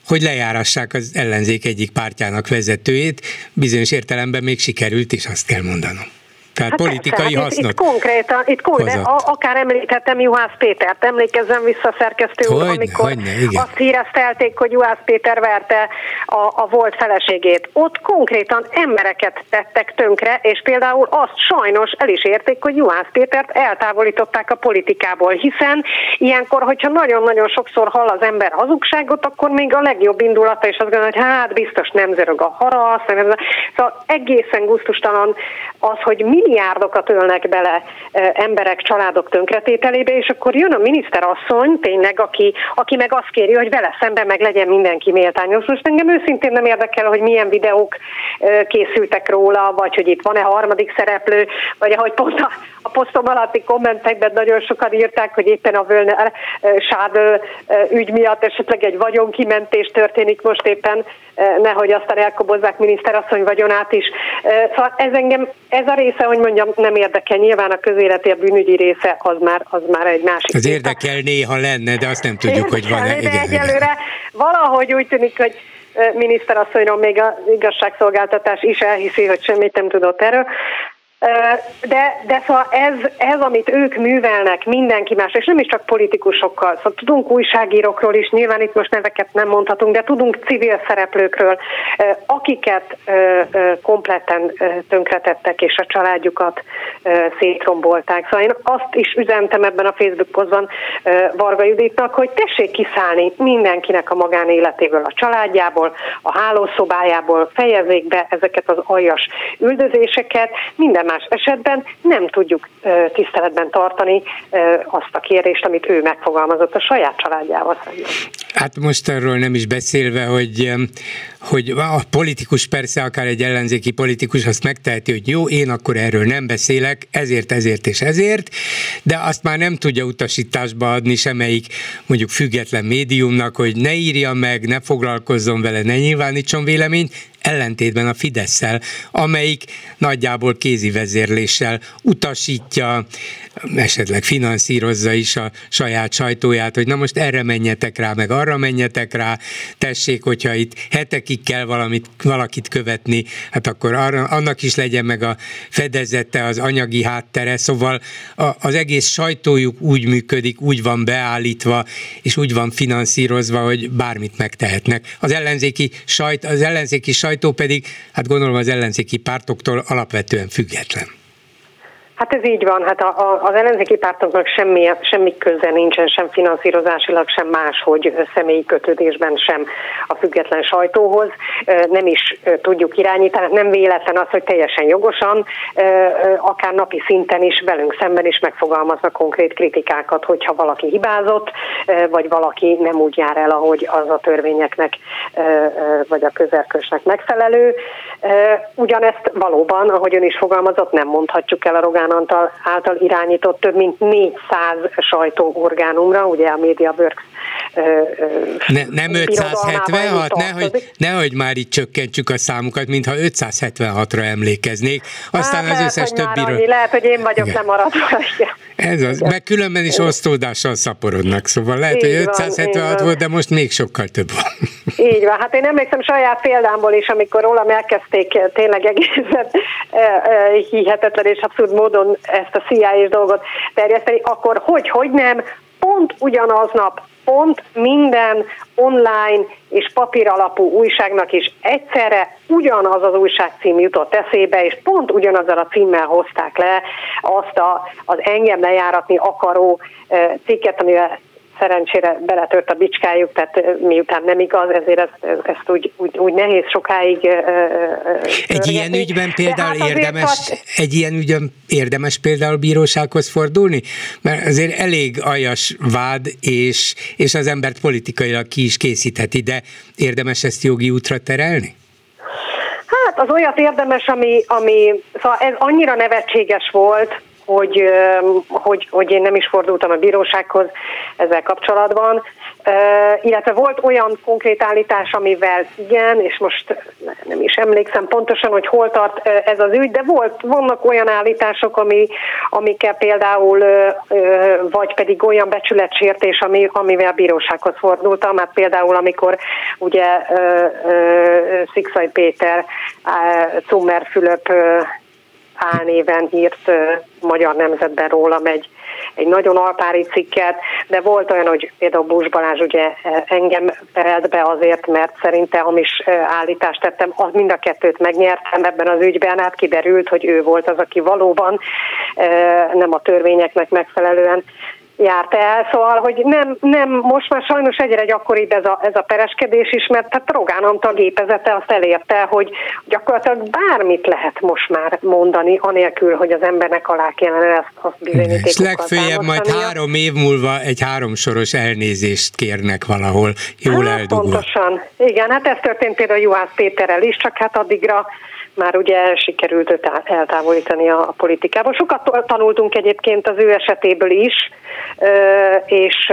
hogy lejárassák az ellenzék egyik pártjának vezetőjét, bizonyos értelemben még sikerült is, azt kell mondanom. Tehát hát politikai persze, hasznot. Itt, itt konkrétan, itt konkrétan a, akár említettem Juhász Pétert, emlékezzem vissza szerkesztő úr, amikor hogyne, igen. azt híreztelték, hogy Juhász Péter verte a, a volt feleségét. Ott konkrétan embereket tettek tönkre, és például azt sajnos el is érték, hogy Juhász Pétert eltávolították a politikából, hiszen ilyenkor, hogyha nagyon-nagyon sokszor hall az ember hazugságot, akkor még a legjobb indulata is az gondolja, hogy hát biztos nem zörög a harasz, szóval egészen gusztustalan az, hogy milliárdokat ölnek bele emberek, családok tönkretételébe, és akkor jön a miniszterasszony, tényleg, aki, aki meg azt kéri, hogy vele szemben meg legyen mindenki méltányos. Most engem őszintén nem érdekel, hogy milyen videók készültek róla, vagy hogy itt van-e harmadik szereplő, vagy ahogy pont a, a posztom alatti kommentekben nagyon sokan írták, hogy éppen a Völner Sádő ügy miatt esetleg egy vagyonkimentés történik most éppen, nehogy aztán elkobozzák miniszterasszony vagyonát is. Szóval ez engem, ez a része, hogy mondjam, nem érdekel. Nyilván a közéleti, a bűnügyi része az már, az már egy másik. Az érdekel néha lenne, de azt nem tudjuk, hogy van-e. Igen, egyelőre igen. valahogy úgy tűnik, hogy miniszterasszonyról még az igazságszolgáltatás is elhiszi, hogy semmit nem tudott erről. De, de szóval ez, ez, amit ők művelnek, mindenki más, és nem is csak politikusokkal, szóval tudunk újságírókról is, nyilván itt most neveket nem mondhatunk, de tudunk civil szereplőkről, akiket kompletten tönkretettek, és a családjukat szétrombolták. Szóval én azt is üzentem ebben a Facebook posztban Varga Juditnak, hogy tessék kiszállni mindenkinek a magánéletéből, a családjából, a hálószobájából, fejezzék be ezeket az aljas üldözéseket, minden más esetben nem tudjuk tiszteletben tartani azt a kérést, amit ő megfogalmazott a saját családjával szemben. Hát most arról nem is beszélve, hogy, hogy a politikus persze, akár egy ellenzéki politikus azt megteheti, hogy jó, én akkor erről nem beszélek, ezért, ezért és ezért, de azt már nem tudja utasításba adni semmelyik mondjuk független médiumnak, hogy ne írja meg, ne foglalkozzon vele, ne nyilvánítson véleményt, ellentétben a fidesz amelyik nagyjából kézi vezérléssel utasítja, esetleg finanszírozza is a saját sajtóját, hogy na most erre menjetek rá, meg arra menjetek rá, tessék, hogyha itt hetekig kell valamit, valakit követni, hát akkor arra, annak is legyen meg a fedezete, az anyagi háttere, szóval a, az egész sajtójuk úgy működik, úgy van beállítva, és úgy van finanszírozva, hogy bármit megtehetnek. Az ellenzéki sajt, az ellenzéki sajtó pedig, hát gondolom az ellenzéki pártoktól alapvetően független. Hát ez így van, hát a, a, az ellenzéki pártoknak semmi, semmi köze nincsen, sem finanszírozásilag, sem máshogy személyi kötődésben sem a független sajtóhoz. Nem is tudjuk irányítani, hát nem véletlen az, hogy teljesen jogosan, akár napi szinten is velünk szemben is megfogalmaznak konkrét kritikákat, hogyha valaki hibázott, vagy valaki nem úgy jár el, ahogy az a törvényeknek, vagy a közerkösnek megfelelő. Ugyanezt valóban, ahogy ön is fogalmazott, nem mondhatjuk el a Rogán Orbán Antal által irányított több mint 400 sajtóorgánumra, ugye a MediaWorks ne, nem 576, nehogy, nehogy már itt csökkentsük a számukat, mintha 576-ra emlékeznék. Aztán hát, az összes többiről. Lehet, hogy én vagyok nem lemaradva. [laughs] Ez az, meg különben is osztódással szaporodnak, szóval lehet, így hogy 576 van, volt, de most még sokkal több van. [laughs] Így van, hát én emlékszem saját példámból is, amikor rólam elkezdték tényleg egészen hihetetlen és abszurd módon ezt a CIA-s dolgot terjeszteni, akkor hogy, hogy nem, pont ugyanaznap pont minden online és papír alapú újságnak is egyszerre ugyanaz az újságcím jutott eszébe, és pont ugyanazzal a címmel hozták le azt a, az engem lejáratni akaró cikket, amivel szerencsére beletört a bicskájuk, tehát miután nem igaz, ezért ezt, ezt úgy, úgy, úgy nehéz sokáig Egy ilyen ügyben például hát érdemes, az... egy ilyen ügyben érdemes például bírósághoz fordulni? Mert azért elég aljas vád, és, és az embert politikailag ki is készítheti, de érdemes ezt jogi útra terelni? Hát az olyat érdemes, ami, ami szóval ez annyira nevetséges volt, hogy, hogy, hogy én nem is fordultam a bírósághoz ezzel kapcsolatban, illetve volt olyan konkrét állítás, amivel igen, és most nem is emlékszem pontosan, hogy hol tart ez az ügy, de volt, vannak olyan állítások, ami, amikkel például, vagy pedig olyan becsületsértés, ami, amivel bírósághoz fordultam, hát például amikor ugye Szikszai Péter, Cummer Fülöp álnéven írt Magyar Nemzetben rólam egy, egy nagyon alpári cikket, de volt olyan, hogy például Bús Balázs ugye engem perelt be azért, mert szerinte hamis állítást tettem, az mind a kettőt megnyertem ebben az ügyben, hát kiderült, hogy ő volt az, aki valóban nem a törvényeknek megfelelően járt el, szóval, hogy nem, nem, most már sajnos egyre gyakoribb ez a, ez a pereskedés is, mert tehát Rogán Antal gépezete azt elérte, hogy gyakorlatilag bármit lehet most már mondani, anélkül, hogy az embernek alá kellene ezt azt bizonyítékokkal És legfőjebb majd három év múlva egy háromsoros elnézést kérnek valahol, jól hát, eldugva. Pontosan, igen, hát ez történt például Juhász Péterrel is, csak hát addigra már ugye sikerült őt eltávolítani a politikából. Sokat tanultunk egyébként az ő esetéből is, és,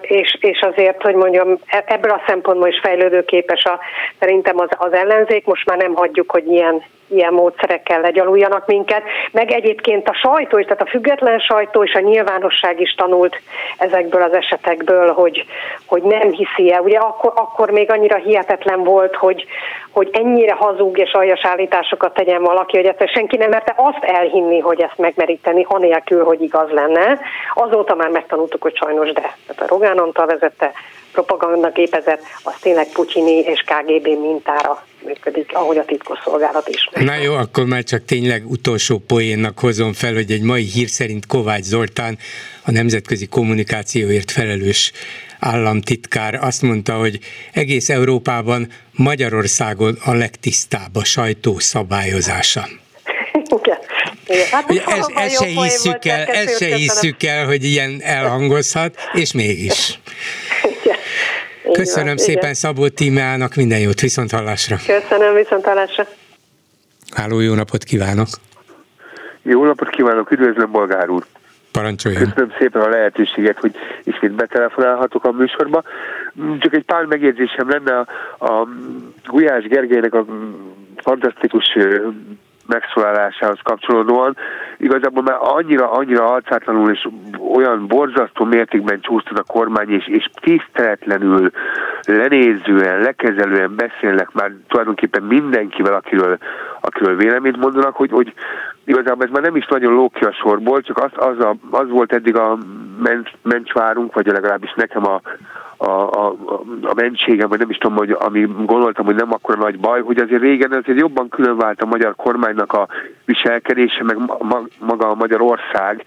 és, és azért, hogy mondjam, e-, ebből a szempontból is fejlődőképes a, szerintem az, az ellenzék. Most már nem hagyjuk, hogy ilyen ilyen módszerekkel legyaluljanak minket. Meg egyébként a sajtó, tehát a független sajtó és a nyilvánosság is tanult ezekből az esetekből, hogy, hogy nem hiszi el. Ugye akkor, akkor még annyira hihetetlen volt, hogy, hogy ennyire hazug és aljas állításokat tegyen valaki, hogy egyszer senki nem merte azt elhinni, hogy ezt megmeríteni, anélkül, hogy igaz lenne. Azóta már megtanultuk, hogy sajnos de. Tehát a Rogán Antal vezette propagandagépezet, az tényleg Putyini és KGB mintára működik, ahogy a titkosszolgálat is. Na jó, akkor már csak tényleg utolsó poénnak hozom fel, hogy egy mai hír szerint Kovács Zoltán, a nemzetközi kommunikációért felelős államtitkár azt mondta, hogy egész Európában Magyarországon a legtisztább a sajtó szabályozása. Igen. Igen. Hát ez, ez se hisszük el, ez se hisszük el, hogy ilyen elhangozhat, és mégis. Köszönöm van, szépen igen. Szabó Tímeának, minden jót, viszont hallásra. Köszönöm, viszont hallásra. Háló, jó napot kívánok. Jó napot kívánok, üdvözlöm Bolgár úr. Parancsoljon. Köszönöm szépen a lehetőséget, hogy ismét betelefonálhatok a műsorba. Csak egy pár megjegyzésem lenne a, a Gulyás Gergelynek a fantasztikus megszólalásához kapcsolódóan. Igazából már annyira, annyira alcátlanul és olyan borzasztó mértékben csúsztad a kormány, és, és tiszteletlenül, lenézően, lekezelően beszélnek már tulajdonképpen mindenkivel, akiről, akiről véleményt mondanak, hogy, hogy igazából ez már nem is nagyon lók ki a sorból, csak az, az, a, az volt eddig a mencsvárunk, vagy legalábbis nekem a, a, a, a mentségem, vagy nem is tudom, hogy ami gondoltam, hogy nem akkor nagy baj, hogy azért régen azért jobban különvált a magyar kormánynak a viselkedése, meg ma, maga a Magyarország,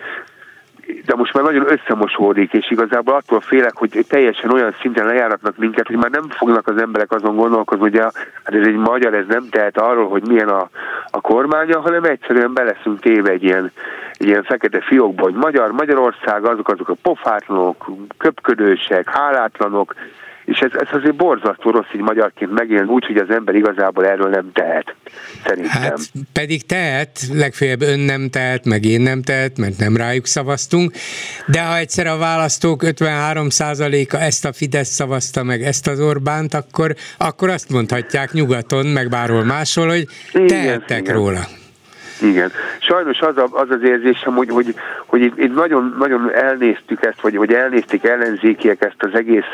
de most már nagyon összemosódik, és igazából attól félek, hogy teljesen olyan szinten lejáratnak minket, hogy már nem fognak az emberek azon gondolkozni, hogy a, hát ez egy magyar, ez nem tehet arról, hogy milyen a, a kormánya, hanem egyszerűen beleszünk téve egy ilyen, egy ilyen fekete fiókba, hogy magyar, Magyarország azok azok a pofátlanok, köpködősek, hálátlanok, és ez, ez azért borzasztó rossz így magyarként megélni, úgy, hogy az ember igazából erről nem tehet, szerintem. Hát pedig tehet, legfeljebb ön nem tehet, meg én nem tehet, mert nem rájuk szavaztunk, de ha egyszer a választók 53%-a ezt a Fidesz szavazta meg ezt az Orbánt, akkor, akkor azt mondhatják nyugaton, meg bárhol máshol, hogy tehettek igen. róla. Igen. Sajnos az, a, az az érzésem, hogy, hogy, hogy itt, itt nagyon, nagyon elnéztük ezt, vagy, vagy elnézték ellenzékiek ezt az egész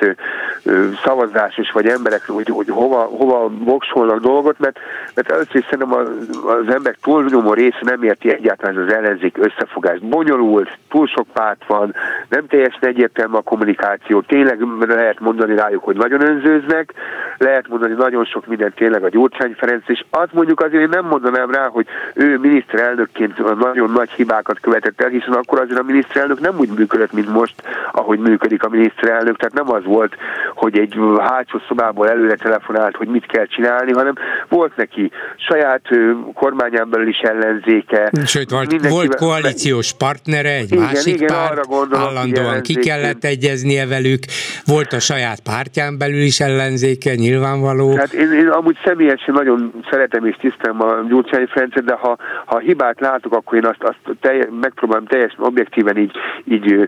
ö, szavazásos, vagy emberek, hogy, hogy hova, hova voksolnak dolgot, mert, mert először szerintem az, az emberek túlnyomó része nem érti egyáltalán az ellenzék összefogást. Bonyolult, túl sok párt van, nem teljesen egyértelmű a kommunikáció, tényleg lehet mondani rájuk, hogy nagyon önzőznek, lehet mondani nagyon sok mindent tényleg a Gyurcsány Ferenc, és azt mondjuk azért én nem mondanám rá, hogy ő mi miniszterelnökként nagyon nagy hibákat követett el, hiszen akkor azért a miniszterelnök nem úgy működött, mint most, ahogy működik a miniszterelnök, tehát nem az volt, hogy egy hátsó szobából előre telefonált, hogy mit kell csinálni, hanem volt neki saját kormányán belül is ellenzéke. Sőt, volt, volt koalíciós partnere, egy igen, másik igen, párt, arra gondolom, állandóan ki kellett egyeznie velük, volt a saját pártján belül is ellenzéke, nyilvánvaló. Hát én, én amúgy személyesen nagyon szeretem és tisztem a Gyurcsány Ferencet, de ha, ha hibát látok, akkor én azt, azt telj, megpróbálom teljesen objektíven így, így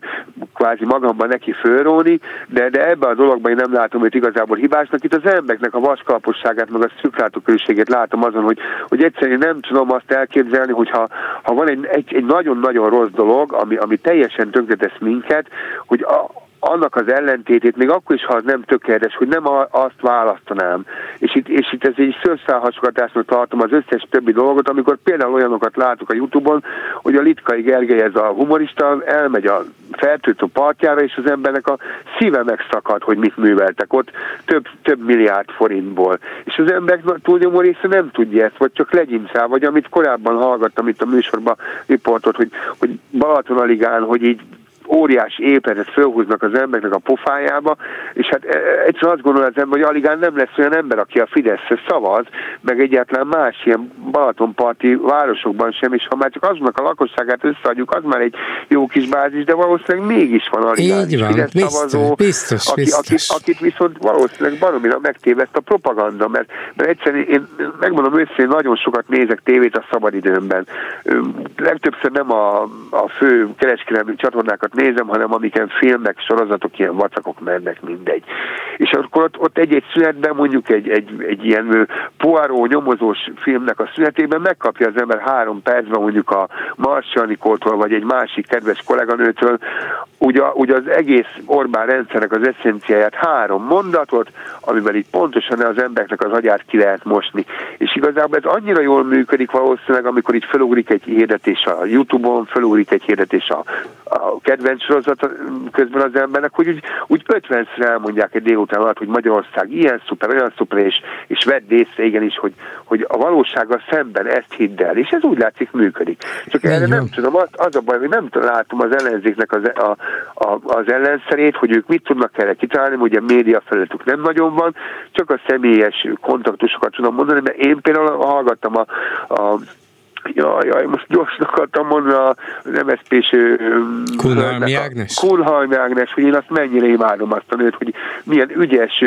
kvázi magamban neki fölróni, de, de ebben a dologban én nem látom hogy igazából hibásnak. Itt az embereknek a vaskalposságát, meg a szüklátókörűségét látom azon, hogy, hogy egyszerűen nem tudom azt elképzelni, hogy ha, ha van egy, egy, egy nagyon-nagyon rossz dolog, ami, ami teljesen tönkretesz minket, hogy a, annak az ellentétét, még akkor is, ha nem tökéletes, hogy nem azt választanám. És itt, és itt ez egy szőrszálhasogatásnak tartom az összes többi dolgot, amikor például olyanokat látok a Youtube-on, hogy a Litkai Gergely, ez a humorista, elmegy a fertőtő partjára, és az embernek a szíve megszakad, hogy mit műveltek ott több, több milliárd forintból. És az emberek túlnyomó része nem tudja ezt, vagy csak legyimszál, vagy amit korábban hallgattam itt a műsorban riportot, hogy, hogy Balaton hogy így óriási épületet fölhúznak az embereknek a pofájába, és hát e, egyszerűen azt gondolom az ember, hogy aligán nem lesz olyan ember, aki a Fideszre szavaz, meg egyáltalán más ilyen Balatonparti városokban sem, és ha már csak azonnak a lakosságát összeadjuk, az már egy jó kis bázis, de valószínűleg mégis van aligán Így van, Fidesz biztos, szavazó, biztos, aki, biztos. Akit, akit viszont valószínűleg baromira megtévedt a propaganda, mert, mert egyszerűen én megmondom őszintén, nagyon sokat nézek tévét a szabadidőmben. Legtöbbször nem a, a fő kereskedelmi csatornákat nézem, hanem amiken filmek, sorozatok, ilyen vacakok mennek, mindegy. És akkor ott, ott egy-egy szünetben, mondjuk egy, egy, egy ilyen poáró nyomozós filmnek a szünetében megkapja az ember három percben mondjuk a Marsianikótól, vagy egy másik kedves kolléganőtől, ugye, ugye az egész Orbán rendszernek az eszenciáját, három mondatot, amivel itt pontosan az embereknek az agyát ki lehet mosni. És igazából ez annyira jól működik valószínűleg, amikor itt felugrik egy hirdetés a Youtube-on, felugrik egy hirdetés a, a kedvenc sorozat közben az embernek, hogy úgy, úgy 50-szer elmondják egy délután alatt, hogy Magyarország ilyen szuper, olyan szuper, és, és vedd észre igenis, hogy, hogy a valósággal szemben ezt hidd el, és ez úgy látszik működik. Csak Nem erre nem tudom, az, az a baj, hogy nem látom az ellenzéknek az, a, a, az ellenszerét, hogy ők mit tudnak erre kitalálni, ugye média felületük nem nagyon van, csak a személyes kontaktusokat tudom mondani, mert én például hallgattam a, a Jaj, jaj, most gyorsnak akartam mondani a MSZP-s... Kunhalmi Ágnes? Kunhalmi Ágnes, hogy én azt mennyire imádom azt a nőt, hogy milyen ügyes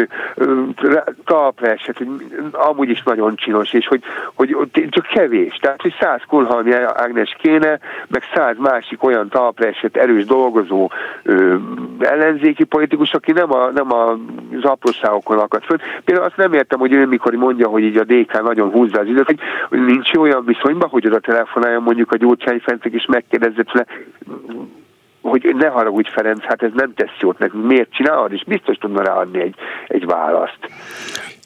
talpra esett, hogy amúgy is nagyon csinos, és hogy, hogy csak kevés. Tehát, hogy száz Kunhalmi Ágnes kéne, meg száz másik olyan talpra esett erős dolgozó ö, ellenzéki politikus, aki nem, a, nem az apróságokon akad föl. Például azt nem értem, hogy ő mikor mondja, hogy így a DK nagyon húzza az időt, hogy, hogy nincs olyan viszonyban, hogy oda telefonáljon mondjuk a Gyurcsány Ferencnek, és megkérdezze tőle, hogy ne haragudj Ferenc, hát ez nem tesz jót nekünk, miért csinálod, és biztos tudna ráadni egy, egy választ.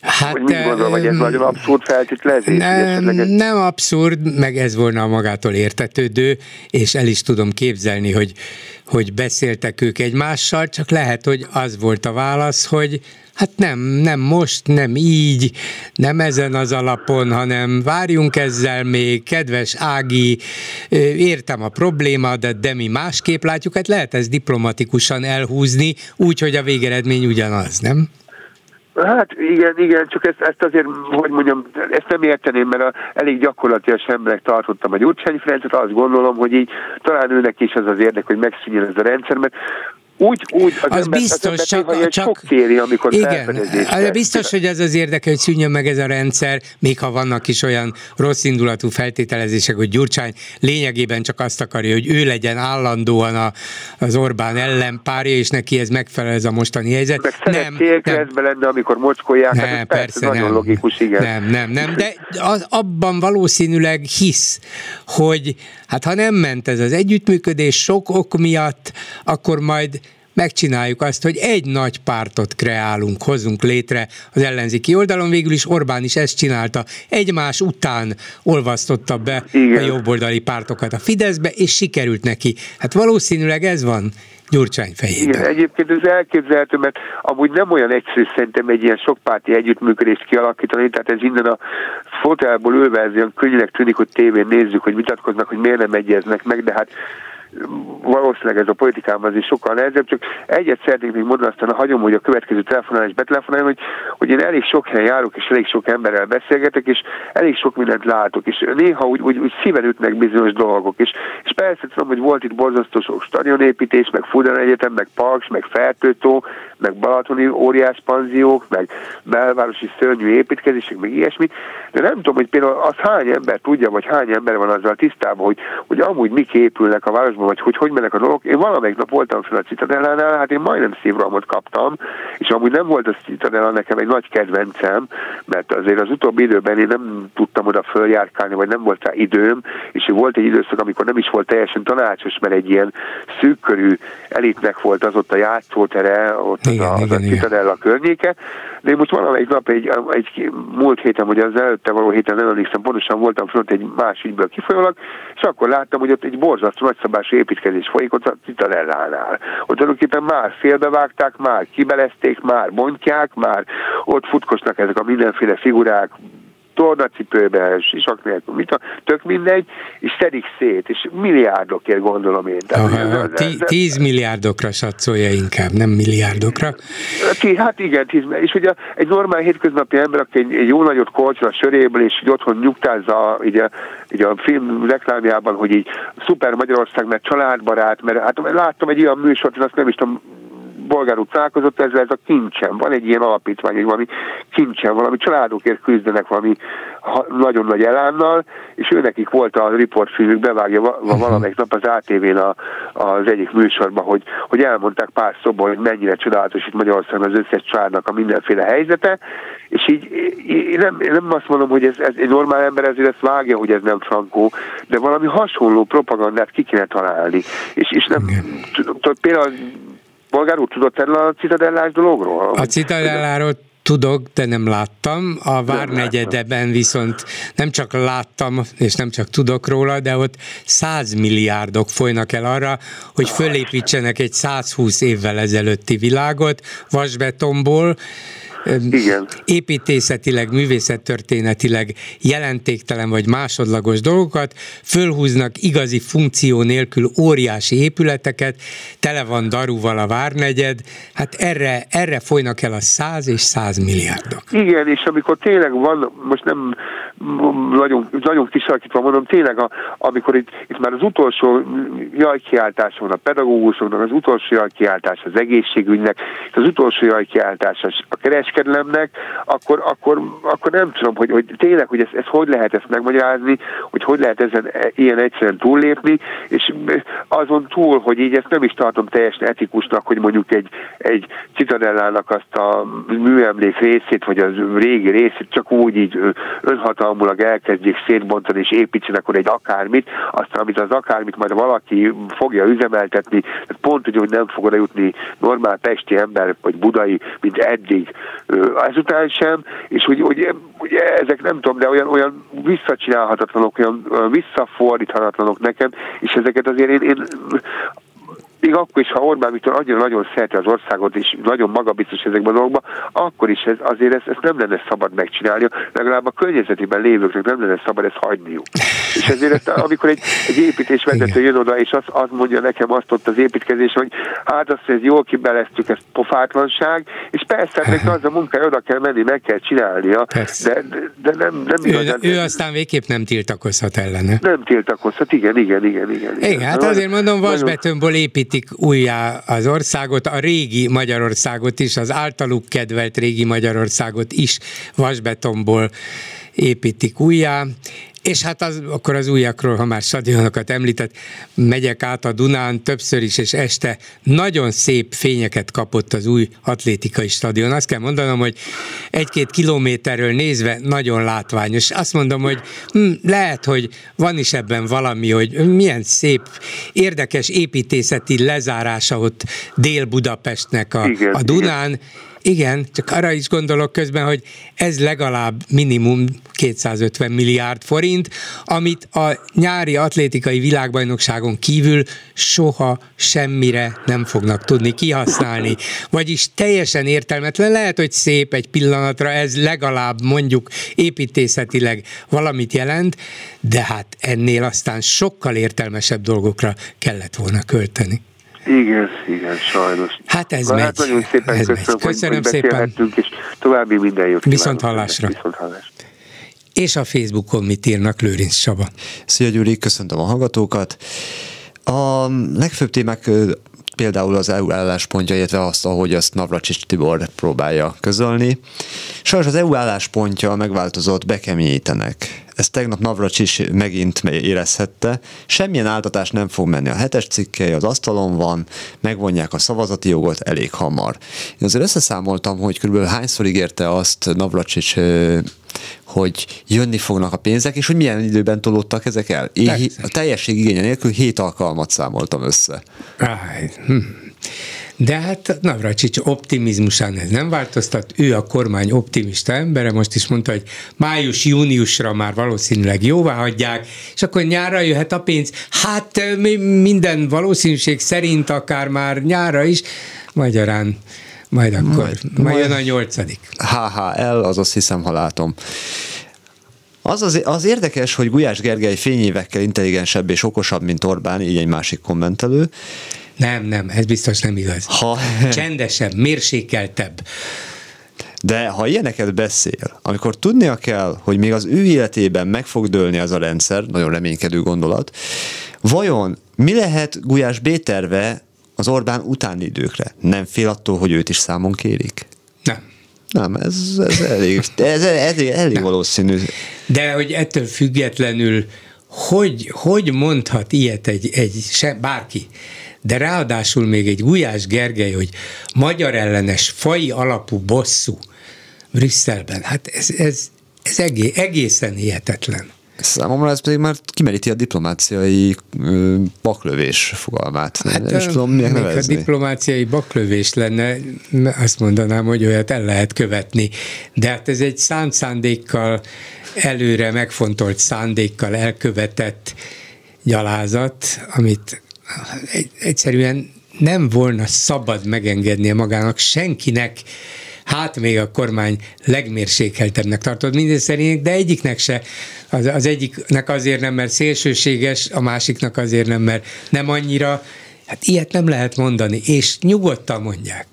Hát, hogy mit gondol, hogy ez nagyon abszurd feltételezés? Nem, nem abszurd, meg ez volna a magától értetődő, és el is tudom képzelni, hogy, hogy beszéltek ők egymással, csak lehet, hogy az volt a válasz, hogy Hát nem, nem most, nem így, nem ezen az alapon, hanem várjunk ezzel még, kedves Ági, értem a probléma, de mi másképp látjuk, hát lehet ez diplomatikusan elhúzni, úgy, hogy a végeredmény ugyanaz, nem? Hát igen, igen, csak ezt, ezt azért, hogy mondjam, ezt nem érteném, mert a, elég gyakorlatilag emberek tartottam a Gyurcsány Ferencet, azt gondolom, hogy így talán őnek is az az érdek, hogy megszűnjön ez a rendszer, mert úgy, úgy az, az ember, biztos, az csak, csak kéri, amikor igen, az biztos, hogy ez az érdeke, hogy szűnjön meg ez a rendszer, még ha vannak is olyan rossz indulatú feltételezések, hogy Gyurcsány lényegében csak azt akarja, hogy ő legyen állandóan a, az Orbán ellenpárja, és neki ez megfelel ez a mostani helyzet. Meg nem, nem. lenne, amikor mocskolják, nem, hát persze, persze nagyon nem, logikus, igen. Nem, nem, nem, de az, abban valószínűleg hisz, hogy hát ha nem ment ez az együttműködés sok ok miatt, akkor majd megcsináljuk azt, hogy egy nagy pártot kreálunk, hozunk létre az ellenzéki oldalon. Végül is Orbán is ezt csinálta. Egymás után olvasztotta be Igen. a jobboldali pártokat a Fideszbe, és sikerült neki. Hát valószínűleg ez van Gyurcsány fejében. Igen, egyébként ez elképzelhető, mert amúgy nem olyan egyszerű szerintem egy ilyen sokpárti együttműködést kialakítani, tehát ez innen a fotelból ülve ez olyan könnyűnek tűnik, hogy tévén nézzük, hogy vitatkoznak, hogy miért nem egyeznek meg, de hát valószínűleg ez a politikában is sokkal nehezebb, csak egyet szeretnék még mondani, aztán hagyom, hogy a következő telefonálás betelefonálom, hogy, hogy én elég sok helyen járok, és elég sok emberrel beszélgetek, és elég sok mindent látok, és néha úgy, úgy, úgy szíven ütnek bizonyos dolgok, és, és persze tudom, hogy volt itt borzasztó sok stadionépítés, meg Fudan Egyetem, meg Parks, meg Fertőtó, meg Balatoni óriás panziók, meg belvárosi szörnyű építkezések, meg ilyesmit, de nem tudom, hogy például az hány ember tudja, vagy hány ember van azzal tisztában, hogy, hogy amúgy mik épülnek a városban, Citadellában, vagy hogy hogy mennek a dolgok. Én valamelyik nap voltam fel a Citadellánál, hát én majdnem szívrohamot kaptam, és amúgy nem volt a Citadella nekem egy nagy kedvencem, mert azért az utóbbi időben én nem tudtam oda följárkálni, vagy nem volt rá időm, és volt egy időszak, amikor nem is volt teljesen tanácsos, mert egy ilyen szűkkörű elitnek volt az ott a játszótere, ott igen, az, a, igen, az a Citadella környéke, de én most valamelyik nap egy, egy múlt héten, vagy az előtte való héten nem emlékszem, pontosan voltam fönt egy más ügyből kifolyólag, és akkor láttam, hogy ott egy borzasztó nagyszabású építkezés folyik ott a Citadellánál. Ott tulajdonképpen már félbevágták, már kibelezték, már bontják, már ott futkosnak ezek a mindenféle figurák, tornacipőben, sisak nélkül, mit a, tök mindegy, és szedik szét, és milliárdokért gondolom én. Tehát, Aha, tí, tíz milliárdokra satszolja inkább, nem milliárdokra. Hát igen, tíz, és ugye egy normál hétköznapi ember, aki egy, egy jó nagyot kolcsol a söréből, és így otthon nyugtázza így a, így a film reklámjában, hogy így szuper Magyarország, mert családbarát, mert hát láttam egy olyan műsort, azt nem is tudom, bolgár úr találkozott ezzel, ez a kincsen. Van egy ilyen alapítvány, hogy valami kincsen, valami családokért küzdenek valami nagyon nagy elánnal, és őnekik volt a riportfilmük bevágja mhm. valamelyik nap az ATV-n a, az egyik műsorban, hogy, hogy elmondták pár szóban, hogy mennyire csodálatos itt Magyarországon az összes családnak a mindenféle helyzete, és így én nem, én nem azt mondom, hogy ez, ez egy normál ember ezért ezt vágja, hogy ez nem frankó, de valami hasonló propagandát ki kéne találni. És, és nem, például Bolgár úr tudott erről a citadellás dologról? A citadelláról tudok, de nem láttam. A Várnegyedeben viszont nem csak láttam, és nem csak tudok róla, de ott 100 milliárdok folynak el arra, hogy fölépítsenek egy 120 évvel ezelőtti világot vasbetonból, igen. építészetileg, művészettörténetileg jelentéktelen vagy másodlagos dolgokat, fölhúznak igazi funkció nélkül óriási épületeket, tele van daruval a várnegyed, hát erre, erre folynak el a száz és száz milliárdok. Igen, és amikor tényleg van, most nem nagyon, nagyon kisarkítva mondom, tényleg a, amikor itt, itt már az utolsó jajkiáltás van a pedagógusoknak, az utolsó jajkiáltás az egészségügynek, az utolsó jajkiáltás a keres kereskedelemnek, akkor, akkor, akkor nem tudom, hogy, hogy tényleg, hogy ezt, ezt hogy lehet ezt megmagyarázni, hogy hogy lehet ezen e, ilyen egyszerűen túllépni, és azon túl, hogy így ezt nem is tartom teljesen etikusnak, hogy mondjuk egy, egy citadellának azt a műemlék részét, vagy az régi részét csak úgy így önhatalmulag elkezdjék szétbontani, és építsenek akkor egy akármit, aztán amit az akármit majd valaki fogja üzemeltetni, pont úgy, hogy nem fog oda jutni normál pesti ember, vagy budai, mint eddig, ezután sem, és hogy, hogy, hogy ezek nem tudom, de olyan, olyan visszacsinálhatatlanok, olyan visszafordíthatatlanok nekem, és ezeket azért én, én még akkor is, ha Orbán Viktor annyira nagyon szereti az országot, és nagyon magabiztos ezekben a dolgokban, akkor is ez, azért ezt, ezt nem lenne szabad megcsinálni, legalább a környezetében lévőknek nem lenne szabad ezt hagyniuk. És ezért ezt, amikor egy, egy építésvezető jön oda, és azt, azt mondja nekem azt ott az építkezés, hogy hát azt, hogy ez jól kibeleztük, ez pofátlanság, és persze hát az a munka, oda kell menni, meg kell csinálnia, de, de, de nem, nem igazán. Ő, ő aztán végképp nem tiltakozhat ellene. Nem tiltakozhat, igen, igen, igen, igen. Igen, hát azért mondom, vasbetőnből épít építik újjá az országot, a régi Magyarországot is, az általuk kedvelt régi Magyarországot is vasbetonból építik újjá, és hát az, akkor az újakról, ha már stadionokat említett, megyek át a Dunán többször is, és este nagyon szép fényeket kapott az új atlétikai stadion. Azt kell mondanom, hogy egy-két kilométerről nézve nagyon látványos. Azt mondom, hogy hm, lehet, hogy van is ebben valami, hogy milyen szép, érdekes építészeti lezárása ott Dél-Budapestnek a, igen, a Dunán. Igen igen, csak arra is gondolok közben, hogy ez legalább minimum 250 milliárd forint, amit a nyári atlétikai világbajnokságon kívül soha semmire nem fognak tudni kihasználni. Vagyis teljesen értelmetlen, lehet, hogy szép egy pillanatra, ez legalább mondjuk építészetileg valamit jelent, de hát ennél aztán sokkal értelmesebb dolgokra kellett volna költeni. Igen, igen, sajnos. Hát ez Na, megy. Hát nagyon szépen ez köszönöm, megy. köszönöm hogy, szépen. és további minden jót Viszont hallásra. Viszont hallásra. És a Facebookon mit írnak Lőrinc Csaba. Szia Gyuri, köszöntöm a hallgatókat. A legfőbb témák például az EU álláspontja, illetve azt, ahogy azt Navracsics Tibor próbálja közölni. Sajnos az EU álláspontja megváltozott, bekeményítenek. Ezt tegnap Navracsics megint érezhette. Semmilyen áltatás nem fog menni. A hetes cikkely az asztalon van, megvonják a szavazati jogot elég hamar. Én azért összeszámoltam, hogy körülbelül hányszor ígérte azt Navracsics hogy jönni fognak a pénzek, és hogy milyen időben tolódtak ezek el. Én a teljesség igénye nélkül hét alkalmat számoltam össze. Áj, hm. De hát Navracsics optimizmusán ez nem változtat, ő a kormány optimista embere, most is mondta, hogy május-júniusra már valószínűleg jóvá hagyják, és akkor nyára jöhet a pénz. Hát minden valószínűség szerint akár már nyára is, magyarán majd akkor, majd, majd jön a nyolcadik. HHL, azaz hiszem, ha látom. Az, az, az érdekes, hogy Gulyás Gergely fényévekkel intelligensebb és okosabb, mint Orbán, így egy másik kommentelő. Nem, nem, ez biztos nem igaz. Ha... [laughs] Csendesebb, mérsékeltebb. De ha ilyeneket beszél, amikor tudnia kell, hogy még az ő életében meg fog dőlni az a rendszer, nagyon reménykedő gondolat, vajon mi lehet Gulyás B terve az Orbán utáni időkre? Nem fél attól, hogy őt is számon kérik? Nem. Nem, ez, ez elég, ez elég, elég Nem. valószínű. De hogy ettől függetlenül hogy, hogy mondhat ilyet egy, egy se, bárki, de ráadásul még egy Gulyás Gergely, hogy magyar ellenes fai alapú bosszú Brüsszelben, hát ez, ez, ez egészen hihetetlen. Számomra ez pedig már kimeríti a diplomáciai baklövés fogalmát. Hát nem is tudom, miért nevezni. A diplomáciai baklövés lenne, azt mondanám, hogy olyat el lehet követni. De hát ez egy szánt szándékkal, előre megfontolt szándékkal elkövetett gyalázat, amit egyszerűen nem volna szabad megengednie magának senkinek, hát még a kormány legmérsékeltebbnek tartott minden szerint, de egyiknek se. Az, az egyiknek azért nem, mert szélsőséges, a másiknak azért nem, mert nem annyira. Hát ilyet nem lehet mondani, és nyugodtan mondják.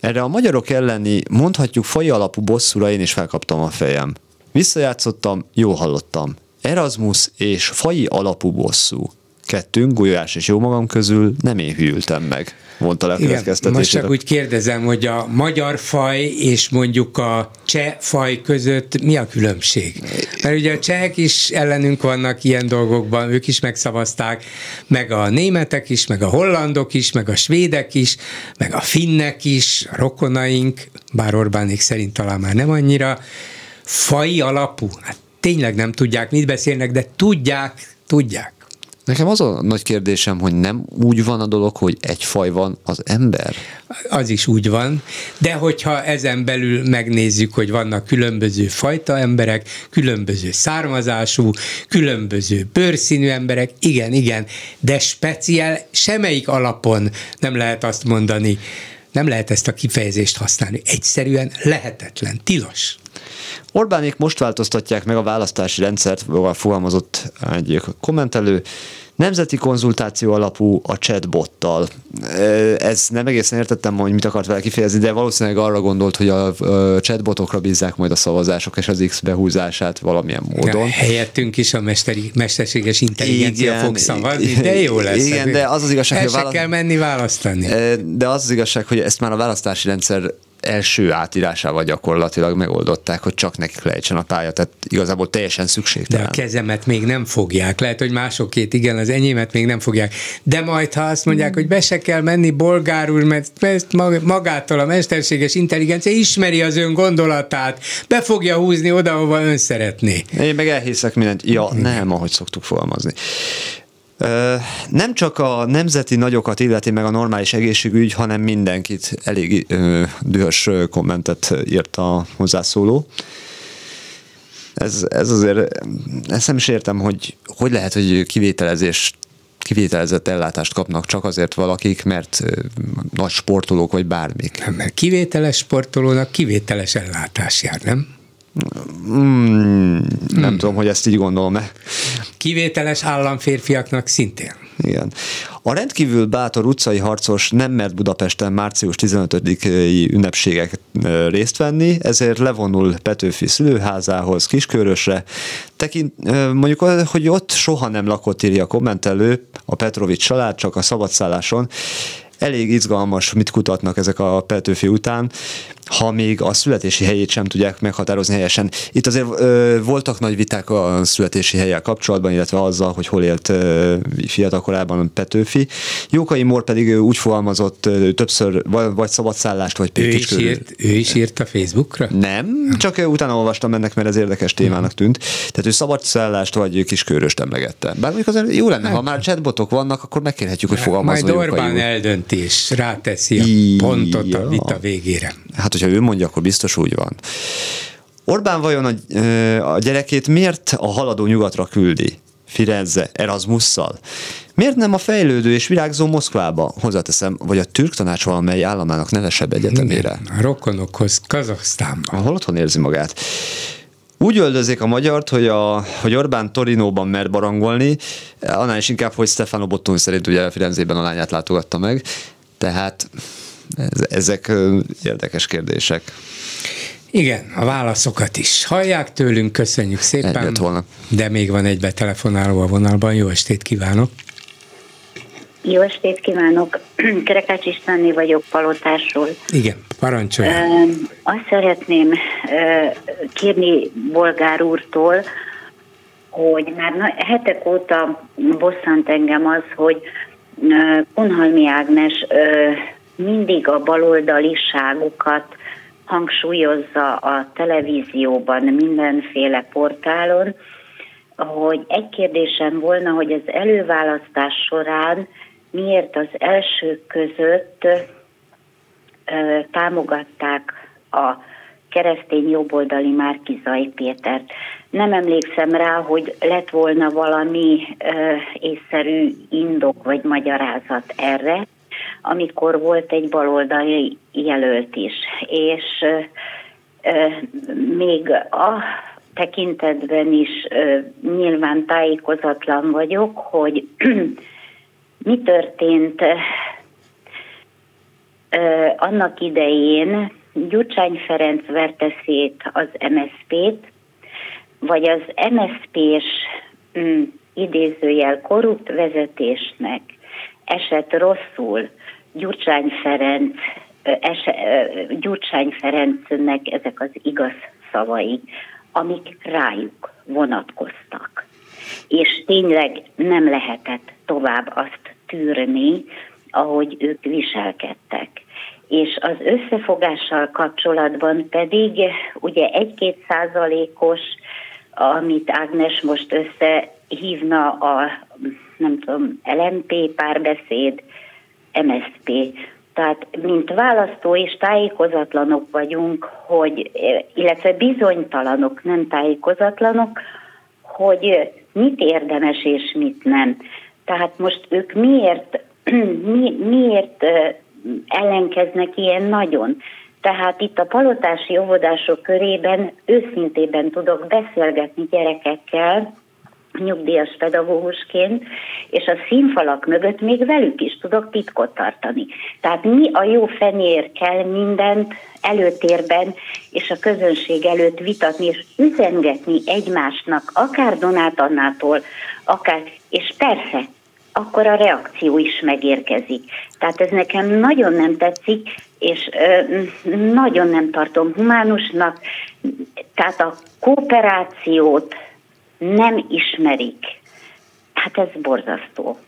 Erre a magyarok elleni, mondhatjuk faj alapú bosszúra én is felkaptam a fejem. Visszajátszottam, jól hallottam. Erasmus és fai alapú bosszú kettőnk, Gulyás és jó magam közül nem én hűltem meg, mondta le a Igen, most csak úgy kérdezem, hogy a magyar faj és mondjuk a cseh faj között mi a különbség? Mert ugye a csehek is ellenünk vannak ilyen dolgokban, ők is megszavazták, meg a németek is, meg a hollandok is, meg a svédek is, meg a finnek is, a rokonaink, bár Orbánék szerint talán már nem annyira, fai alapú, hát tényleg nem tudják, mit beszélnek, de tudják, tudják. Nekem az a nagy kérdésem, hogy nem úgy van a dolog, hogy egy faj van az ember? Az is úgy van, de hogyha ezen belül megnézzük, hogy vannak különböző fajta emberek, különböző származású, különböző bőrszínű emberek, igen, igen, de speciál semmelyik alapon nem lehet azt mondani, nem lehet ezt a kifejezést használni. Egyszerűen lehetetlen, tilos. Orbánék most változtatják meg a választási rendszert, fogalmazott egy kommentelő, Nemzeti konzultáció alapú a chatbottal. Ez nem egészen értettem, hogy mit akart vele kifejezni, de valószínűleg arra gondolt, hogy a chatbotokra bízzák majd a szavazások és az X behúzását valamilyen módon. Ja, helyettünk is a mesteri, mesterséges intelligencia igen, fog szavazni, de jó lesz. Igen, de az az igazság, hogy választ... kell menni választani. De az az igazság, hogy ezt már a választási rendszer első átírásával gyakorlatilag megoldották, hogy csak nekik lejtsen a pálya, tehát igazából teljesen szükségtelen. De a kezemet még nem fogják, lehet, hogy másokét igen, az enyémet még nem fogják, de majd ha azt mondják, hogy be se kell menni bolgárul, mert ezt magától a mesterséges intelligencia ismeri az ön gondolatát, be fogja húzni oda, ahova ön szeretné. Én meg elhiszek mindent. Ja, nem, ahogy szoktuk fogalmazni. Nem csak a nemzeti nagyokat illeti meg a normális egészségügy, hanem mindenkit elég dühös kommentet írt a hozzászóló. Ez, ez azért, ezt nem is értem, hogy hogy lehet, hogy kivételezés kivételezett ellátást kapnak csak azért valakik, mert nagy sportolók vagy bármik. Nem, mert kivételes sportolónak kivételes ellátás jár, nem? Mm, nem hmm. tudom, hogy ezt így gondolom-e. Kivételes államférfiaknak szintén. Igen. A rendkívül bátor utcai harcos nem mert Budapesten március 15-i ünnepségek részt venni, ezért levonul Petőfi szülőházához, Kiskörösre. Tekint, mondjuk, hogy ott soha nem lakott, írja a kommentelő, a Petrovics család, csak a szabadszálláson. elég izgalmas, mit kutatnak ezek a Petőfi után, ha még a születési helyét sem tudják meghatározni helyesen. Itt azért ö, voltak nagy viták a születési helyel kapcsolatban, illetve azzal, hogy hol élt ö, fiatalkorában Petőfi. Jókai Mór pedig úgy fogalmazott ö, többször vagy, vagy szabadszállást, vagy ő is, írt, ő is írt a Facebookra? Nem, csak utána olvastam ennek, mert ez érdekes témának tűnt. Tehát ő szabadszállást vagy kisköröst emlegette. Bár mondjuk azért jó lenne, ha már chatbotok vannak, akkor megkérhetjük, hogy fogalmazzon Majd Orbán eldönti, és ráteszi a pontot a vita végére. Hát hogyha ő mondja, akkor biztos úgy van. Orbán vajon a, a gyerekét miért a haladó nyugatra küldi? Firenze, Erasmusszal? Miért nem a fejlődő és virágzó Moszkvába, hozzáteszem, vagy a türk tanács valamely államának nevesebb egyetemére? a rokonokhoz, Kazaksztánban. Ahol otthon érzi magát. Úgy öldözik a magyart, hogy, a, hogy Orbán Torinóban mer barangolni, annál is inkább, hogy Stefano Bottoni szerint ugye Firenzében a lányát látogatta meg, tehát ezek érdekes kérdések. Igen, a válaszokat is hallják tőlünk, köszönjük szépen. volna. De még van egy betelefonáló a vonalban, jó estét kívánok! Jó estét kívánok! [clears throat] Kerekács Istvánné vagyok Palotásról. Igen, parancsolj! Azt szeretném kérni Bolgár úrtól, hogy már hetek óta bosszant engem az, hogy Kunhalmi Ágnes mindig a baloldaliságukat hangsúlyozza a televízióban, mindenféle portálon, hogy egy kérdésem volna, hogy az előválasztás során miért az elsők között ö, támogatták a keresztény jobboldali Márkizai Pétert. Nem emlékszem rá, hogy lett volna valami ö, észszerű indok vagy magyarázat erre, amikor volt egy baloldali jelölt is. És még a tekintetben is nyilván tájékozatlan vagyok, hogy [clears throat] mi történt annak idején Gyurcsány Ferenc verte szét az MSZP-t, vagy az MSZP-s mm, idézőjel korrupt vezetésnek esett rosszul Gyurcsány Ferenc, ese, Gyurcsány Ferencnek ezek az igaz szavai, amik rájuk vonatkoztak. És tényleg nem lehetett tovább azt tűrni, ahogy ők viselkedtek. És az összefogással kapcsolatban pedig ugye egy-két százalékos, amit Ágnes most összehívna a, nem tudom, LMP párbeszéd, MSP. Tehát, mint választó és tájékozatlanok vagyunk, hogy, illetve bizonytalanok, nem tájékozatlanok, hogy mit érdemes és mit nem. Tehát most ők miért, [clears throat] mi, miért ellenkeznek ilyen nagyon? Tehát itt a palotási óvodások körében őszintében tudok beszélgetni gyerekekkel, nyugdíjas pedagógusként, és a színfalak mögött még velük is tudok titkot tartani. Tehát mi a jó fenér kell mindent előtérben és a közönség előtt vitatni és üzengetni egymásnak, akár Donát Annától, akár, és persze, akkor a reakció is megérkezik. Tehát ez nekem nagyon nem tetszik, és ö, nagyon nem tartom humánusnak. Tehát a kooperációt, nem ismerik. Hát ez borzasztó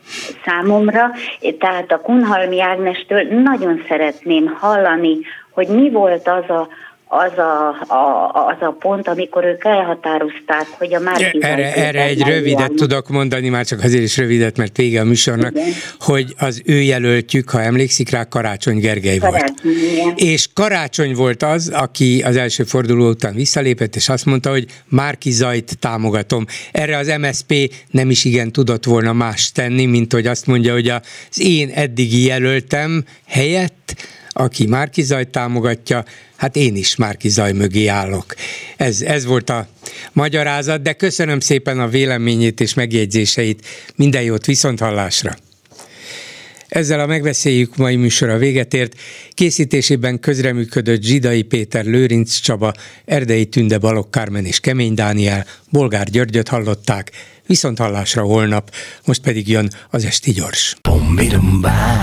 számomra. Tehát a Kunhalmi Ágnestől nagyon szeretném hallani, hogy mi volt az a, az a, a, az a pont, amikor ők elhatározták, hogy a már Erre, erre egy rövidet van. tudok mondani, már csak azért is rövidet, mert vége a műsornak, igen. hogy az ő jelöltjük, ha emlékszik rá, Karácsony Gergely Karácsony, volt. Igen. És Karácsony volt az, aki az első forduló után visszalépett, és azt mondta, hogy Márki Zajt támogatom. Erre az MSP nem is igen tudott volna más tenni, mint hogy azt mondja, hogy az én eddigi jelöltem helyett aki Márki Zaj támogatja, hát én is Márki Zaj mögé állok. Ez, ez volt a magyarázat, de köszönöm szépen a véleményét és megjegyzéseit. Minden jót, viszont hallásra! Ezzel a megbeszéljük mai műsora véget ért. Készítésében közreműködött Zsidai Péter, Lőrinc Csaba, Erdei Tünde Balok Kármen és Kemény Dániel, Bolgár Györgyöt hallották, viszont hallásra holnap, most pedig jön az Esti Gyors.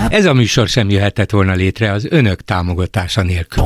Ez a műsor sem jöhetett volna létre az önök támogatása nélkül.